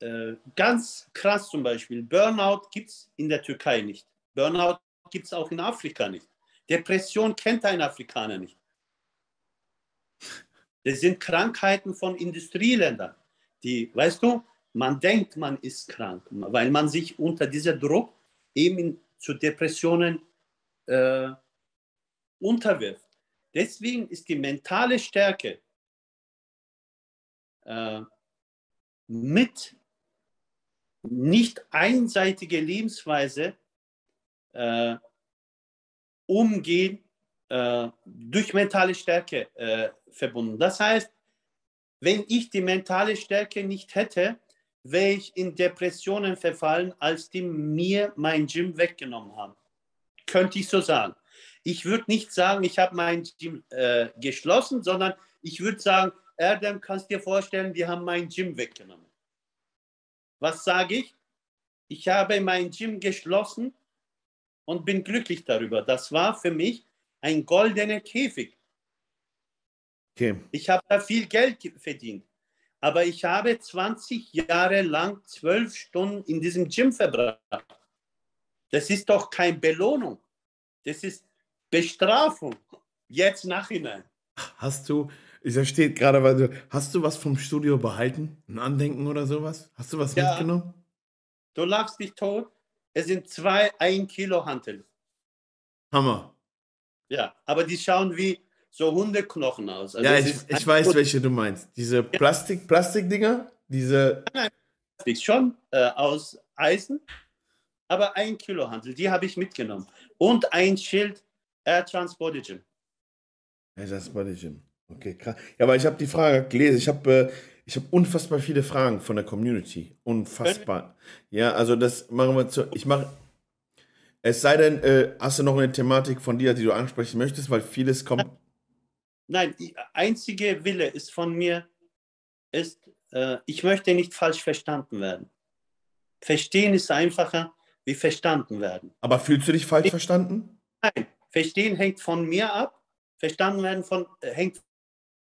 äh, ganz krass zum Beispiel, Burnout gibt es in der Türkei nicht. Burnout gibt es auch in Afrika nicht. Depression kennt ein Afrikaner nicht. Das sind Krankheiten von Industrieländern, die, weißt du, man denkt, man ist krank, weil man sich unter dieser Druck eben zu Depressionen äh, unterwirft. Deswegen ist die mentale Stärke äh, mit nicht einseitige Lebensweise äh, umgehen äh, durch mentale Stärke äh, verbunden. Das heißt, wenn ich die mentale Stärke nicht hätte, wäre ich in Depressionen verfallen, als die mir mein Gym weggenommen haben. Könnte ich so sagen. Ich würde nicht sagen, ich habe mein Gym äh, geschlossen, sondern ich würde sagen, Erdem, kannst dir vorstellen, die haben mein Gym weggenommen. Was sage ich? Ich habe mein Gym geschlossen und bin glücklich darüber. Das war für mich ein goldener Käfig. Okay. Ich habe da viel Geld verdient. Aber ich habe 20 Jahre lang zwölf Stunden in diesem Gym verbracht. Das ist doch keine Belohnung. Das ist Bestrafung. Jetzt nachhinein. Hast du, ich verstehe gerade, weil du, hast du was vom Studio behalten? Ein Andenken oder sowas? Hast du was ja. mitgenommen? Du lachst dich tot. Es sind zwei ein Kilo Hantel. Hammer. Ja, aber die schauen wie so Hundeknochen aus. Also ja, ich, ich weiß, welche du meinst. Diese Plastik, Plastikdinger, diese. Nein, schon äh, aus Eisen, aber ein Kilo Handel, die habe ich mitgenommen. Und ein Schild Air Transport Gym. Air Transport Gym. Okay, krass. Ja, aber ich habe die Frage gelesen. Ich habe äh, ich habe unfassbar viele Fragen von der Community. Unfassbar. Ja, also das machen wir zu. Ich mache. Es sei denn, äh, hast du noch eine Thematik von dir, die du ansprechen möchtest, weil vieles kommt. Nein, die einzige Wille ist von mir, ist, äh, ich möchte nicht falsch verstanden werden. Verstehen ist einfacher wie verstanden werden. Aber fühlst du dich falsch ich, verstanden? Nein, verstehen hängt von mir ab, verstanden werden von, äh, hängt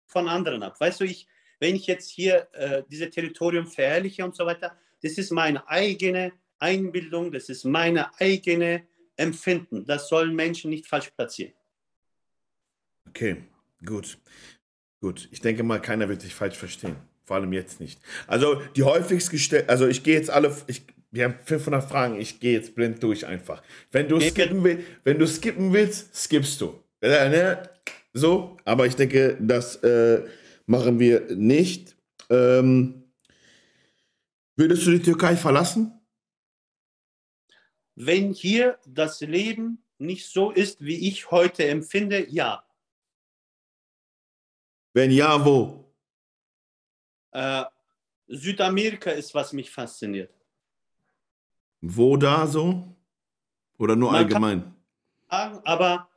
von anderen ab. Weißt du, ich, wenn ich jetzt hier äh, dieses Territorium verherrliche und so weiter, das ist meine eigene Einbildung, das ist meine eigene Empfinden. Das sollen Menschen nicht falsch platzieren. Okay, gut. Gut. Ich denke mal, keiner wird sich falsch verstehen. Vor allem jetzt nicht. Also die häufigst gestellt, also ich gehe jetzt alle, ich, wir haben 500 Fragen, ich gehe jetzt blind durch einfach. Wenn du skippen willst, wenn du skippen willst, skippst du. Äh, ne? So, aber ich denke, das äh, machen wir nicht. Ähm, würdest du die Türkei verlassen? Wenn hier das Leben nicht so ist, wie ich heute empfinde, ja. Wenn ja, wo? Äh, Südamerika ist, was mich fasziniert. Wo da so? Oder nur Man allgemein? Sagen, aber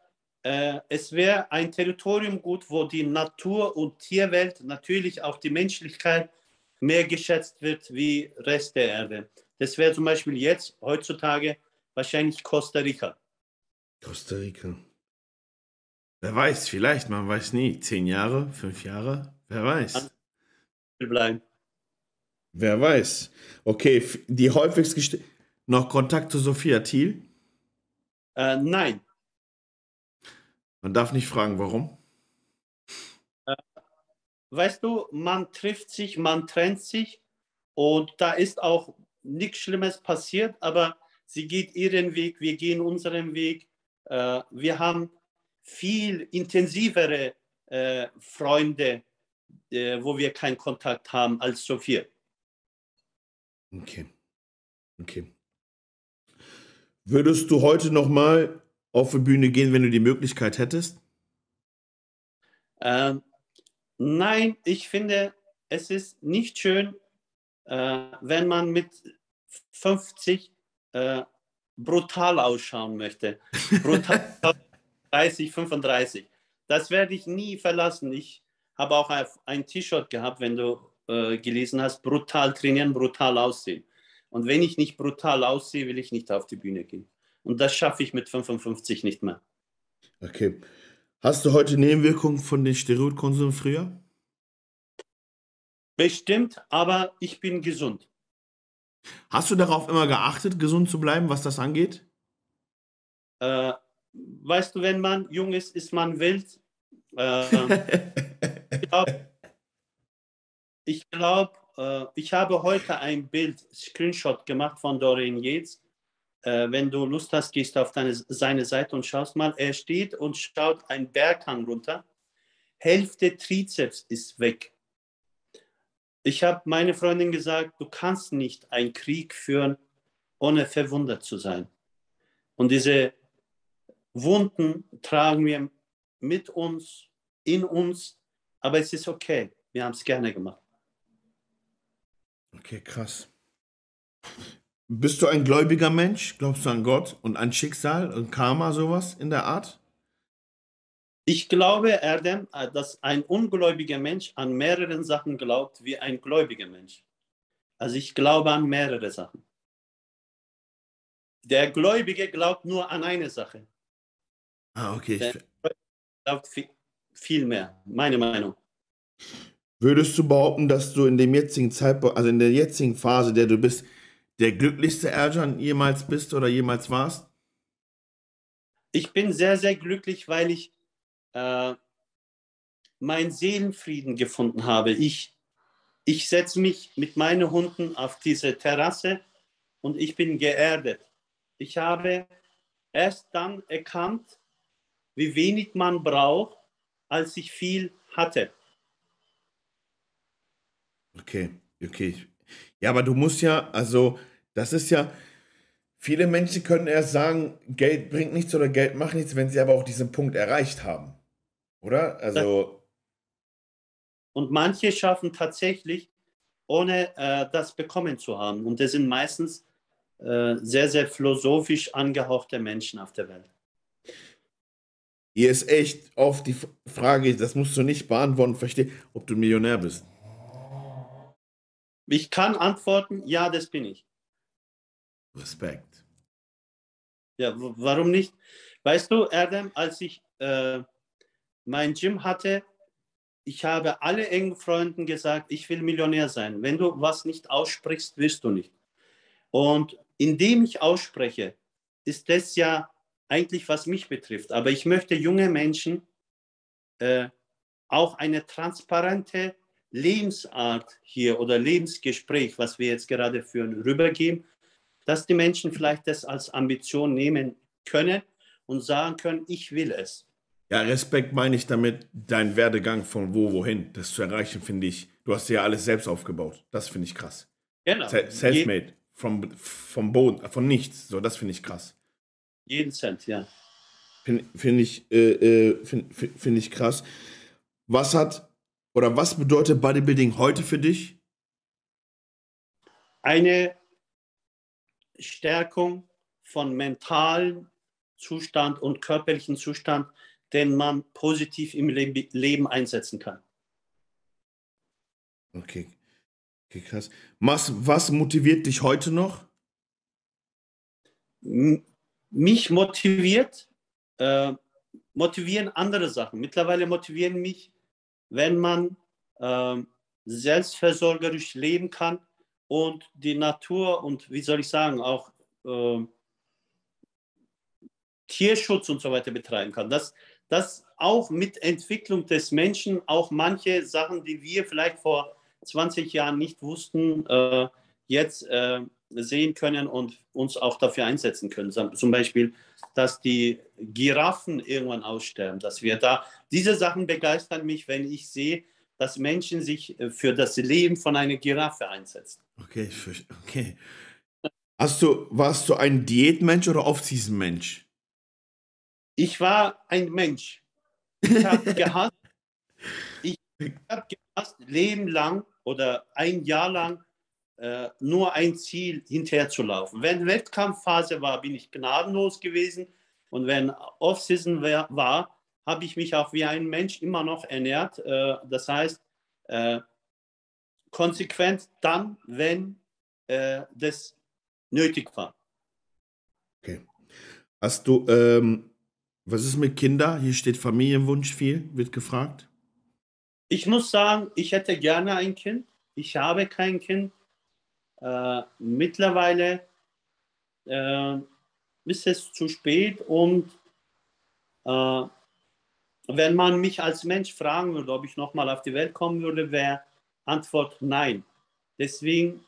äh, es wäre ein Territorium gut, wo die Natur- und Tierwelt, natürlich auch die Menschlichkeit, mehr geschätzt wird wie Rest der Erde. Das wäre zum Beispiel jetzt, heutzutage, wahrscheinlich Costa Rica. Costa Rica. Wer weiß, vielleicht, man weiß nie. Zehn Jahre, fünf Jahre, wer weiß. Bleiben. Wer weiß. Okay, die häufigst noch Kontakt zu Sophia Thiel? Äh, nein. Man darf nicht fragen, warum. Äh, weißt du, man trifft sich, man trennt sich und da ist auch nichts Schlimmes passiert, aber sie geht ihren Weg, wir gehen unseren Weg. Äh, wir haben viel intensivere äh, Freunde, wo wir keinen Kontakt haben als Sophia. Okay. Okay. Würdest du heute noch mal auf die Bühne gehen, wenn du die Möglichkeit hättest? Ähm, nein, ich finde, es ist nicht schön, äh, wenn man mit 50 äh, brutal ausschauen möchte. Brutal 30, 35. Das werde ich nie verlassen. Ich habe auch ein T-Shirt gehabt, wenn du äh, gelesen hast, brutal trainieren, brutal aussehen. Und wenn ich nicht brutal aussehe, will ich nicht auf die Bühne gehen. Und das schaffe ich mit 55 nicht mehr. Okay. Hast du heute Nebenwirkungen von den Steroidkonsum früher? Bestimmt, aber ich bin gesund. Hast du darauf immer geachtet, gesund zu bleiben, was das angeht? Äh, weißt du, wenn man jung ist, ist man wild. Äh, ich glaube, ich, glaub, äh, ich habe heute ein Bild, Screenshot gemacht von Dorian Yates. Äh, wenn du Lust hast, gehst du auf deine, seine Seite und schaust mal. Er steht und schaut einen Berghang runter. Hälfte Trizeps ist weg. Ich habe meine Freundin gesagt, du kannst nicht einen Krieg führen, ohne verwundert zu sein. Und diese Wunden tragen wir mit uns, in uns, aber es ist okay. Wir haben es gerne gemacht. Okay, krass. Bist du ein gläubiger Mensch? Glaubst du an Gott und an Schicksal und Karma, sowas in der Art? Ich glaube, Erdem, dass ein ungläubiger Mensch an mehreren Sachen glaubt wie ein gläubiger Mensch. Also ich glaube an mehrere Sachen. Der Gläubige glaubt nur an eine Sache. Ah, okay. Der glaubt viel mehr, meine Meinung. Würdest du behaupten, dass du in dem jetzigen Zeitpunkt, also in der jetzigen Phase, der du bist, der glücklichste Erjan jemals bist oder jemals warst? Ich bin sehr, sehr glücklich, weil ich äh, meinen Seelenfrieden gefunden habe. Ich, ich setze mich mit meinen Hunden auf diese Terrasse und ich bin geerdet. Ich habe erst dann erkannt, wie wenig man braucht, als ich viel hatte. Okay, okay. Ja, aber du musst ja, also, das ist ja, viele Menschen können erst sagen, Geld bringt nichts oder Geld macht nichts, wenn sie aber auch diesen Punkt erreicht haben. Oder? Also. Und manche schaffen tatsächlich, ohne äh, das bekommen zu haben. Und das sind meistens äh, sehr, sehr philosophisch angehauchte Menschen auf der Welt. Hier ist echt oft die Frage, das musst du nicht beantworten, verstehe, ob du Millionär bist. Ich kann antworten, ja, das bin ich. Respekt. Ja, warum nicht? Weißt du, Adam, als ich äh, mein Gym hatte, ich habe alle engen Freunden gesagt, ich will Millionär sein. Wenn du was nicht aussprichst, wirst du nicht. Und indem ich ausspreche, ist das ja eigentlich, was mich betrifft. Aber ich möchte junge Menschen äh, auch eine transparente Lebensart hier oder Lebensgespräch, was wir jetzt gerade führen, rübergeben, dass die Menschen vielleicht das als Ambition nehmen können und sagen können, ich will es. Ja, Respekt meine ich damit, dein Werdegang von wo, wohin, das zu erreichen, finde ich. Du hast ja alles selbst aufgebaut. Das finde ich krass. Genau. Selfmade, vom, vom Boden, von nichts. So, das finde ich krass. Jeden Cent, ja. Finde find ich, äh, äh, find, find ich krass. Was hat oder was bedeutet Bodybuilding heute für dich? Eine Stärkung von mentalen Zustand und körperlichen Zustand, den man positiv im Leben einsetzen kann. Okay. Okay, krass. Was, was motiviert dich heute noch? mich motiviert, äh, motivieren andere Sachen. Mittlerweile motivieren mich, wenn man äh, selbstversorgerisch leben kann und die Natur und wie soll ich sagen, auch äh, Tierschutz und so weiter betreiben kann. Das, das auch mit Entwicklung des Menschen, auch manche Sachen, die wir vielleicht vor 20 Jahren nicht wussten, äh, jetzt äh, sehen können und uns auch dafür einsetzen können. Zum Beispiel, dass die Giraffen irgendwann aussterben, dass wir da, diese Sachen begeistern mich, wenn ich sehe, dass Menschen sich äh, für das Leben von einer Giraffe einsetzen. Okay, okay. Hast du, warst du ein Diätmensch oder Off-Season-Mensch? Ich war ein Mensch. Ich habe gehasst, ich habe gehasst, Leben lang oder ein Jahr lang äh, nur ein Ziel hinterher zu laufen. Wenn Wettkampfphase war, bin ich gnadenlos gewesen. Und wenn Off-Season war, habe ich mich auch wie ein Mensch immer noch ernährt. Äh, das heißt, äh, konsequent dann, wenn äh, das nötig war. Okay. Hast du, ähm, was ist mit Kindern? Hier steht Familienwunsch viel, wird gefragt. Ich muss sagen, ich hätte gerne ein Kind. Ich habe kein Kind. Äh, mittlerweile äh, ist es zu spät und äh, wenn man mich als Mensch fragen würde, ob ich nochmal auf die Welt kommen würde, wäre Antwort nein. Deswegen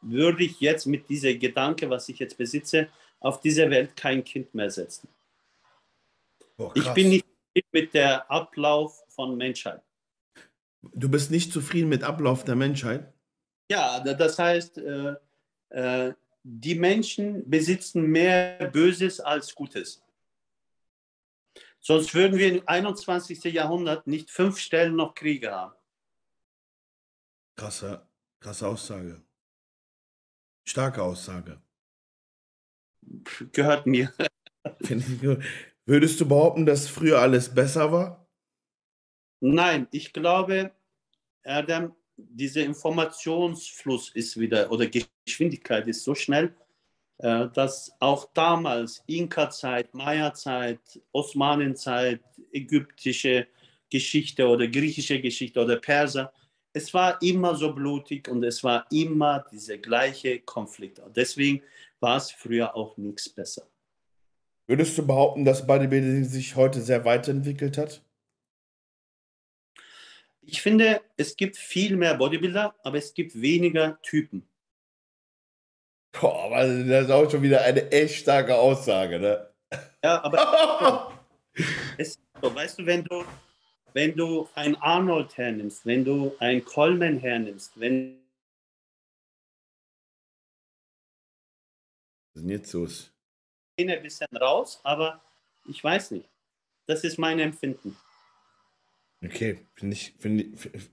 würde ich jetzt mit diesem Gedanke, was ich jetzt besitze, auf dieser Welt kein Kind mehr setzen. Oh, ich bin nicht mit der Ablauf von Menschheit. Du bist nicht zufrieden mit Ablauf der Menschheit? Ja, das heißt, äh, äh, die Menschen besitzen mehr Böses als Gutes. Sonst würden wir im 21. Jahrhundert nicht fünf Stellen noch Kriege haben. Krasse, krasse Aussage. Starke Aussage. Gehört mir. Würdest du behaupten, dass früher alles besser war? Nein, ich glaube, Adam, dieser Informationsfluss ist wieder oder Geschwindigkeit ist so schnell, äh, dass auch damals Inka-Zeit, Maya-Zeit, Osmanenzeit, ägyptische Geschichte oder griechische Geschichte oder Perser, es war immer so blutig und es war immer dieser gleiche Konflikt. Deswegen war es früher auch nichts besser. Würdest du behaupten, dass Bodybuilding sich heute sehr weiterentwickelt hat? Ich finde, es gibt viel mehr Bodybuilder, aber es gibt weniger Typen. Boah, aber das ist auch schon wieder eine echt starke Aussage, ne? Ja, aber Es, so, weißt du, wenn du, wenn du ein Arnold hernimmst, wenn du ein Coleman hernimmst, wenn Was ist jetzt los? ein bisschen raus, aber ich weiß nicht. Das ist mein Empfinden. Okay, finde ich, finde ich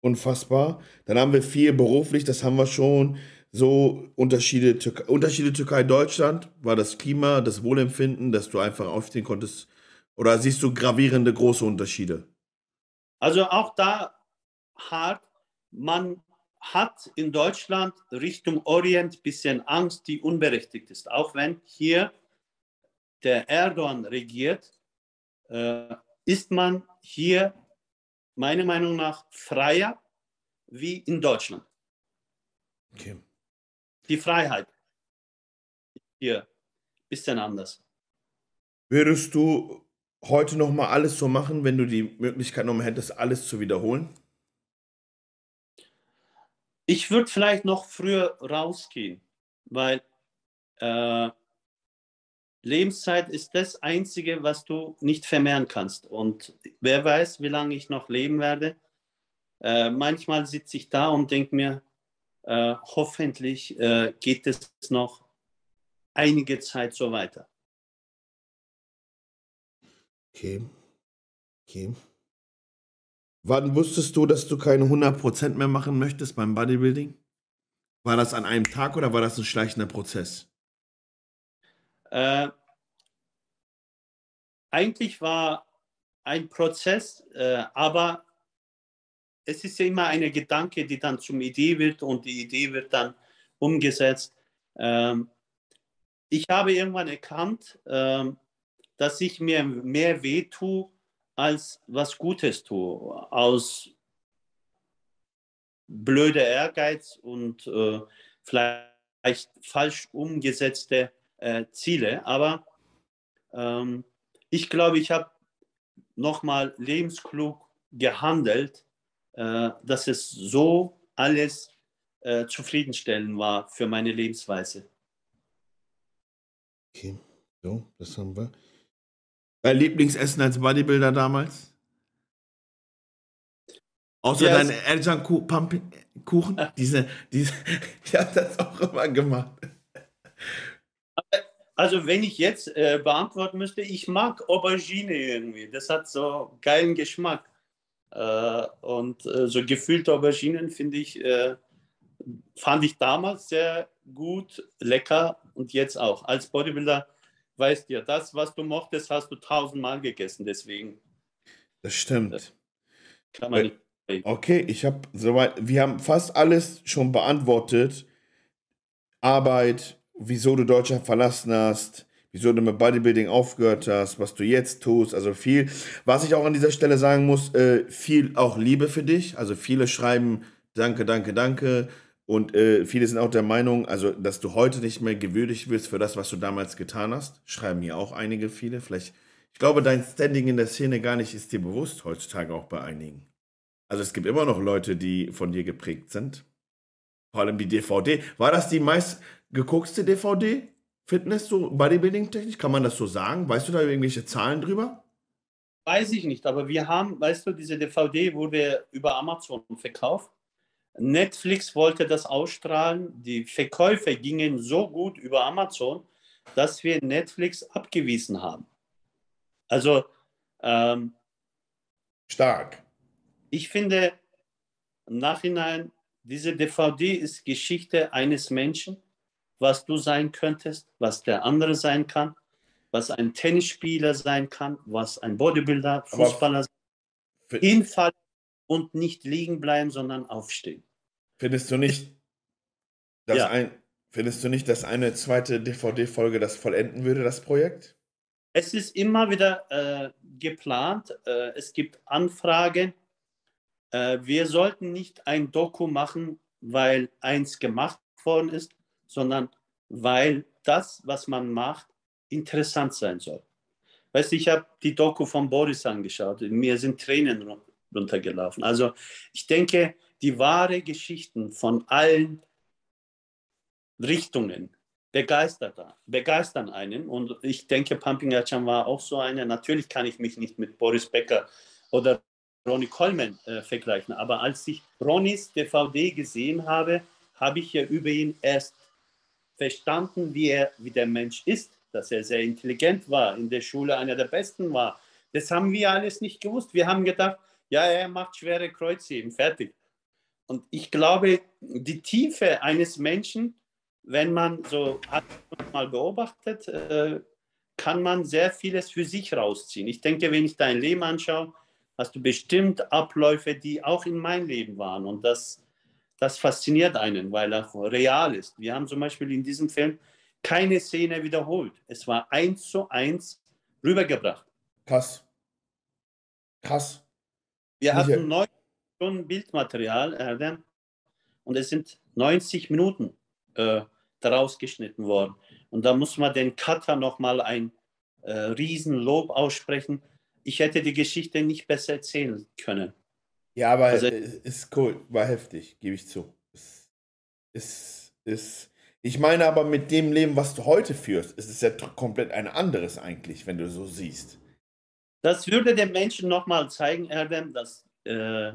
unfassbar. Dann haben wir viel beruflich, das haben wir schon. So Unterschiede, Türkei, Unterschiede Türkei-Deutschland, war das Klima, das Wohlempfinden, dass du einfach aufstehen konntest? Oder siehst du gravierende große Unterschiede? Also auch da hart, man hat in Deutschland Richtung Orient ein bisschen Angst, die unberechtigt ist. Auch wenn hier der Erdogan regiert, äh, ist man hier meiner Meinung nach freier wie in Deutschland. Okay. Die Freiheit hier ein bisschen anders. Würdest du heute noch mal alles so machen, wenn du die Möglichkeit noch mal hättest, alles zu wiederholen? Ich würde vielleicht noch früher rausgehen, weil äh, Lebenszeit ist das Einzige, was du nicht vermehren kannst. Und wer weiß, wie lange ich noch leben werde. Äh, manchmal sitze ich da und denke mir, äh, hoffentlich äh, geht es noch einige Zeit so weiter. Okay. Okay. Wann wusstest du, dass du keine 100% mehr machen möchtest beim Bodybuilding? War das an einem Tag oder war das ein schleichender Prozess? Äh, eigentlich war ein Prozess, äh, aber es ist ja immer eine Gedanke, die dann zum Idee wird und die Idee wird dann umgesetzt. Ähm, ich habe irgendwann erkannt, ähm, dass ich mir mehr weh tue, als was Gutes tue. Aus blöder Ehrgeiz und äh, vielleicht falsch umgesetzte äh, Ziele. Aber ähm, ich glaube, ich habe nochmal lebensklug gehandelt, äh, dass es so alles äh, zufriedenstellend war für meine Lebensweise. Okay, so, das haben wir. Dein Lieblingsessen als Bodybuilder damals? Außer yes. deine Elternkuchen? diese, diese, ich habe das auch immer gemacht. Also wenn ich jetzt äh, beantworten müsste, ich mag Aubergine irgendwie. Das hat so geilen Geschmack. Äh, und äh, so gefüllte Auberginen finde ich, äh, fand ich damals sehr gut, lecker und jetzt auch. Als Bodybuilder weißt du ja, das, was du mochtest, hast du tausendmal gegessen. Deswegen. Das stimmt. Äh, kann man nicht. Okay, ich habe soweit, wir haben fast alles schon beantwortet. Arbeit, wieso du Deutschland verlassen hast, wieso du mit Bodybuilding aufgehört hast, was du jetzt tust, also viel. Was ich auch an dieser Stelle sagen muss, äh, viel auch Liebe für dich. Also viele schreiben Danke, danke, danke. Und äh, viele sind auch der Meinung, also dass du heute nicht mehr gewürdigt wirst für das, was du damals getan hast. Schreiben mir auch einige viele. Vielleicht, ich glaube, dein Standing in der Szene gar nicht ist dir bewusst heutzutage auch bei einigen. Also es gibt immer noch Leute, die von dir geprägt sind. Vor allem die DVD. War das die meist geguckste DVD? Fitness, so Bodybuilding-technisch? Kann man das so sagen? Weißt du da irgendwelche Zahlen drüber? Weiß ich nicht, aber wir haben, weißt du, diese DVD wurde über Amazon verkauft. Netflix wollte das ausstrahlen. Die Verkäufe gingen so gut über Amazon, dass wir Netflix abgewiesen haben. Also ähm, stark. Ich finde im Nachhinein, diese DVD ist Geschichte eines Menschen was du sein könntest, was der andere sein kann, was ein Tennisspieler sein kann, was ein Bodybuilder, Fußballer sein Hinfallen und nicht liegen bleiben, sondern aufstehen. Findest du nicht, dass ja. ein, findest du nicht, dass eine zweite DVD-Folge das vollenden würde, das Projekt? Es ist immer wieder äh, geplant. Äh, es gibt Anfragen. Äh, wir sollten nicht ein Doku machen, weil eins gemacht worden ist, sondern weil das, was man macht, interessant sein soll. Weißt du, ich habe die Doku von Boris angeschaut, mir sind Tränen runtergelaufen. Also ich denke, die wahre Geschichten von allen Richtungen begeistern einen. Und ich denke, Pumping Ercan war auch so eine. Natürlich kann ich mich nicht mit Boris Becker oder Ronnie Coleman äh, vergleichen, aber als ich Ronnys DVD gesehen habe, habe ich ja über ihn erst verstanden, wie er, wie der Mensch ist, dass er sehr intelligent war, in der Schule einer der Besten war. Das haben wir alles nicht gewusst. Wir haben gedacht, ja, er macht schwere Kreuzheben, fertig. Und ich glaube, die Tiefe eines Menschen, wenn man so hat mal beobachtet, äh, kann man sehr vieles für sich rausziehen. Ich denke, wenn ich dein Leben anschaue, hast du bestimmt Abläufe, die auch in mein Leben waren. Und das, das fasziniert einen, weil er real ist. Wir haben zum Beispiel in diesem Film keine Szene wiederholt. Es war eins zu eins rübergebracht. Krass. Krass. Wir hatten neun Stunden Bildmaterial, Erdem, und es sind 90 Minuten äh, daraus geschnitten worden. Und da muss man den Cutter nochmal ein äh, Riesenlob aussprechen. Ich hätte die Geschichte nicht besser erzählen können. Ja, aber also, ist cool, war heftig, gebe ich zu. Ist, ist, ist, ich meine aber mit dem Leben, was du heute führst, ist es ja komplett ein anderes eigentlich, wenn du so siehst. Das würde den Menschen nochmal zeigen, Erdem, dass äh,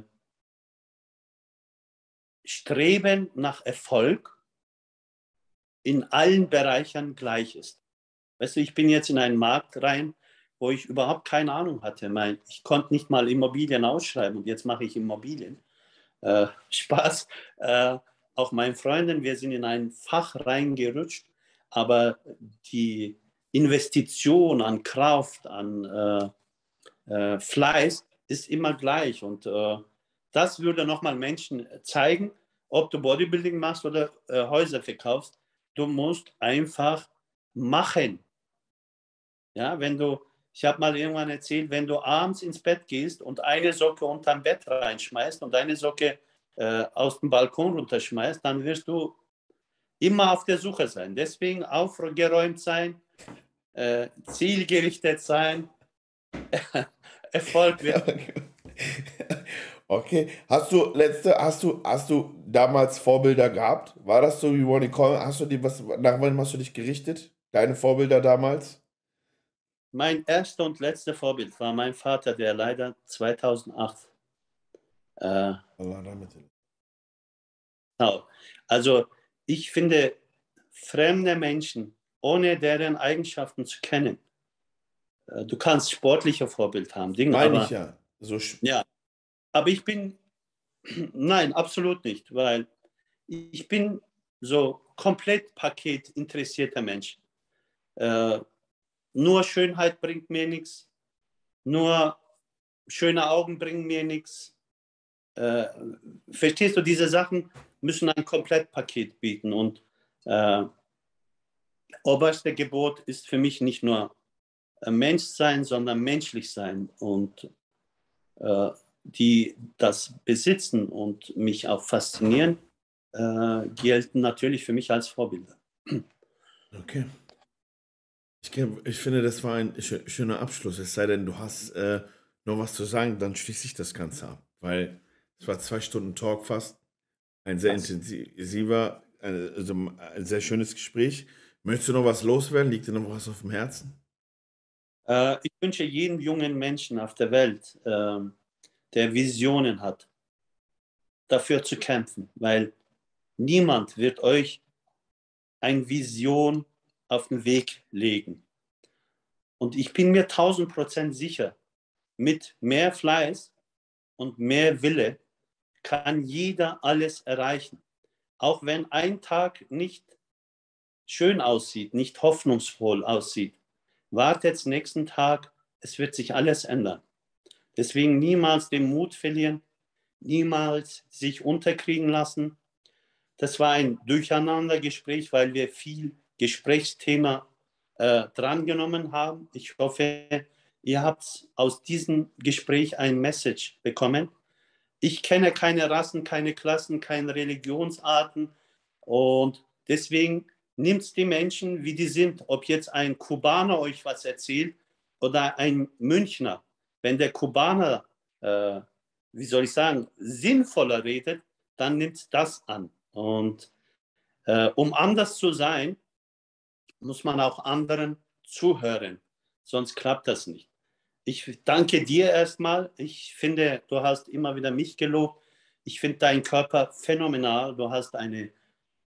Streben nach Erfolg in allen Bereichen gleich ist. Weißt du, ich bin jetzt in einen Markt rein, wo ich überhaupt keine Ahnung hatte. Ich konnte nicht mal Immobilien ausschreiben und jetzt mache ich Immobilien. Äh, Spaß. Äh, auch meinen Freunden, wir sind in ein Fach reingerutscht, aber die Investition an Kraft, an äh, äh, Fleiß ist immer gleich. Und äh, das würde nochmal Menschen zeigen, ob du Bodybuilding machst oder äh, Häuser verkaufst. Du musst einfach machen. Ja, wenn du, ich habe mal irgendwann erzählt, wenn du abends ins Bett gehst und eine Socke unterm Bett reinschmeißt und eine Socke äh, aus dem Balkon runterschmeißt, dann wirst du immer auf der Suche sein. Deswegen aufgeräumt sein, äh, zielgerichtet sein, Erfolg wird. Okay. Hast du letzte, hast du, hast du damals Vorbilder gehabt? War das so wie Ronnie Coleman? Hast du die, was, nach wann hast du dich gerichtet? Deine Vorbilder damals? Mein erster und letzter Vorbild war mein Vater, der leider 2008. Äh. Genau. Also ich finde, fremde Menschen, ohne deren Eigenschaften zu kennen, äh, du kannst sportliche Vorbild haben. Dinge, Meine ich ja. So ja. Aber ich bin, nein, absolut nicht, weil ich bin so komplett Paket interessierter Mensch. Äh, nur Schönheit bringt mir nichts, nur schöne Augen bringen mir nichts. Äh, verstehst du, diese Sachen müssen ein Komplettpaket bieten und äh, oberste Gebot ist für mich nicht nur äh, Mensch sein, sondern menschlich sein und äh, die das besitzen und mich auch faszinieren, äh, gelten natürlich für mich als Vorbilder. Okay. Ich, ich finde, das war ein schöner Abschluss. Es sei denn, du hast äh, noch was zu sagen, dann schließe ich das Ganze ab. Weil es war zwei Stunden Talk fast. Ein sehr was? intensiver, also ein sehr schönes Gespräch. Möchtest du noch was loswerden? Liegt dir noch was auf dem Herzen? Äh, ich wünsche jedem jungen Menschen auf der Welt, äh, der Visionen hat, dafür zu kämpfen, weil niemand wird euch eine Vision auf den Weg legen. Und ich bin mir tausend Prozent sicher, mit mehr Fleiß und mehr Wille kann jeder alles erreichen. Auch wenn ein Tag nicht schön aussieht, nicht hoffnungsvoll aussieht, wartet nächsten Tag, es wird sich alles ändern. Deswegen niemals den Mut verlieren, niemals sich unterkriegen lassen. Das war ein Durcheinandergespräch, weil wir viel Gesprächsthema äh, drangenommen haben. Ich hoffe, ihr habt aus diesem Gespräch ein Message bekommen. Ich kenne keine Rassen, keine Klassen, keine Religionsarten und deswegen nimmt die Menschen, wie die sind. Ob jetzt ein Kubaner euch was erzählt oder ein Münchner. Wenn der Kubaner, äh, wie soll ich sagen, sinnvoller redet, dann nimmt das an. Und äh, um anders zu sein, muss man auch anderen zuhören, sonst klappt das nicht. Ich danke dir erstmal. Ich finde, du hast immer wieder mich gelobt. Ich finde deinen Körper phänomenal. Du hast eine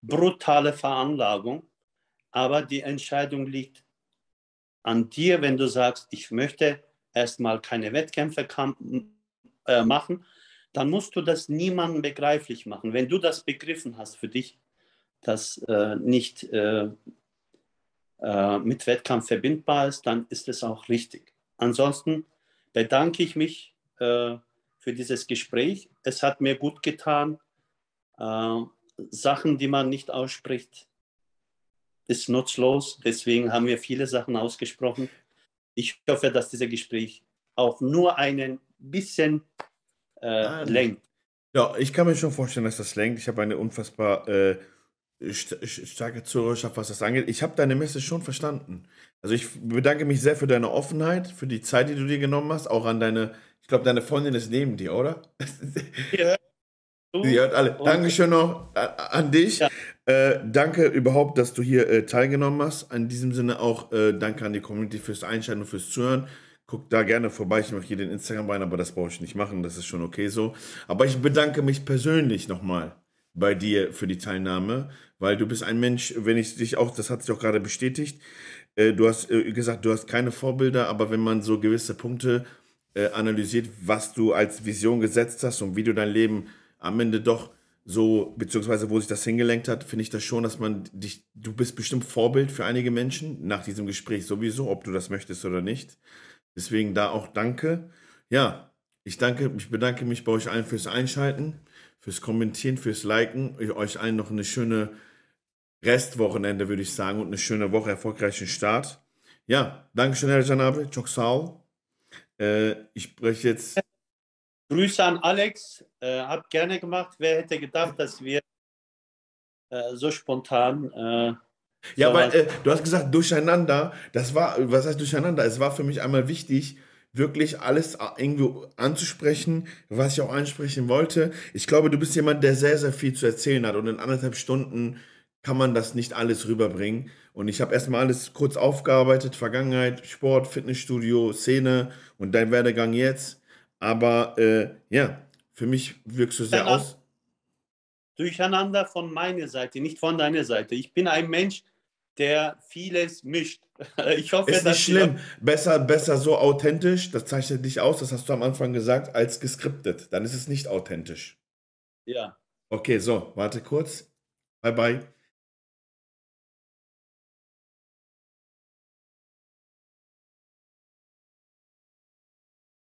brutale Veranlagung, aber die Entscheidung liegt an dir, wenn du sagst, ich möchte erstmal keine Wettkämpfe äh, machen, dann musst du das niemandem begreiflich machen. Wenn du das begriffen hast für dich, dass äh, nicht äh, äh, mit Wettkampf verbindbar ist, dann ist es auch richtig. Ansonsten bedanke ich mich äh, für dieses Gespräch. Es hat mir gut getan. Äh, Sachen, die man nicht ausspricht, ist nutzlos. Deswegen haben wir viele Sachen ausgesprochen. Ich hoffe, dass dieses Gespräch auch nur ein bisschen äh, lenkt. Ja, ich kann mir schon vorstellen, dass das lenkt. Ich habe eine unfassbar äh, starke Zuhörerschaft, was das angeht. Ich habe deine Message schon verstanden. Also ich bedanke mich sehr für deine Offenheit, für die Zeit, die du dir genommen hast, auch an deine, ich glaube, deine Freundin ist neben dir, oder? Ja. Sie hört alle. Dankeschön noch an dich. Ja. Äh, danke überhaupt, dass du hier äh, teilgenommen hast. In diesem Sinne auch äh, danke an die Community fürs Einschalten und fürs Zuhören. Guck da gerne vorbei. Ich mache hier den Instagram rein, aber das brauche ich nicht machen. Das ist schon okay so. Aber ich bedanke mich persönlich nochmal bei dir für die Teilnahme, weil du bist ein Mensch, wenn ich dich auch, das hat sich auch gerade bestätigt, äh, du hast äh, gesagt, du hast keine Vorbilder, aber wenn man so gewisse Punkte äh, analysiert, was du als Vision gesetzt hast und wie du dein Leben am Ende doch so, beziehungsweise wo sich das hingelenkt hat, finde ich das schon, dass man dich, du bist bestimmt Vorbild für einige Menschen, nach diesem Gespräch sowieso, ob du das möchtest oder nicht. Deswegen da auch danke. Ja, ich danke, ich bedanke mich bei euch allen fürs Einschalten fürs Kommentieren, fürs Liken. Ich euch allen noch eine schöne Restwochenende, würde ich sagen, und eine schöne Woche, erfolgreichen Start. Ja, danke schön, Herr Janabe. Choksal. Äh, ich spreche jetzt. Grüße an Alex. Äh, hab gerne gemacht. Wer hätte gedacht, dass wir äh, so spontan. Äh, ja, weil äh, du hast gesagt, durcheinander. Das war, was heißt durcheinander? Es war für mich einmal wichtig, wirklich alles irgendwie anzusprechen, was ich auch ansprechen wollte. Ich glaube, du bist jemand, der sehr, sehr viel zu erzählen hat und in anderthalb Stunden kann man das nicht alles rüberbringen. Und ich habe erstmal alles kurz aufgearbeitet, Vergangenheit, Sport, Fitnessstudio, Szene und dein Werdegang jetzt. Aber äh, ja, für mich wirkst du sehr aus. Durcheinander von meiner Seite, nicht von deiner Seite. Ich bin ein Mensch, der vieles mischt. Ich hoffe, ist nicht schlimm. Besser, besser so authentisch, das zeichnet dich aus, das hast du am Anfang gesagt, als geskriptet. Dann ist es nicht authentisch. Ja. Okay, so, warte kurz. Bye bye.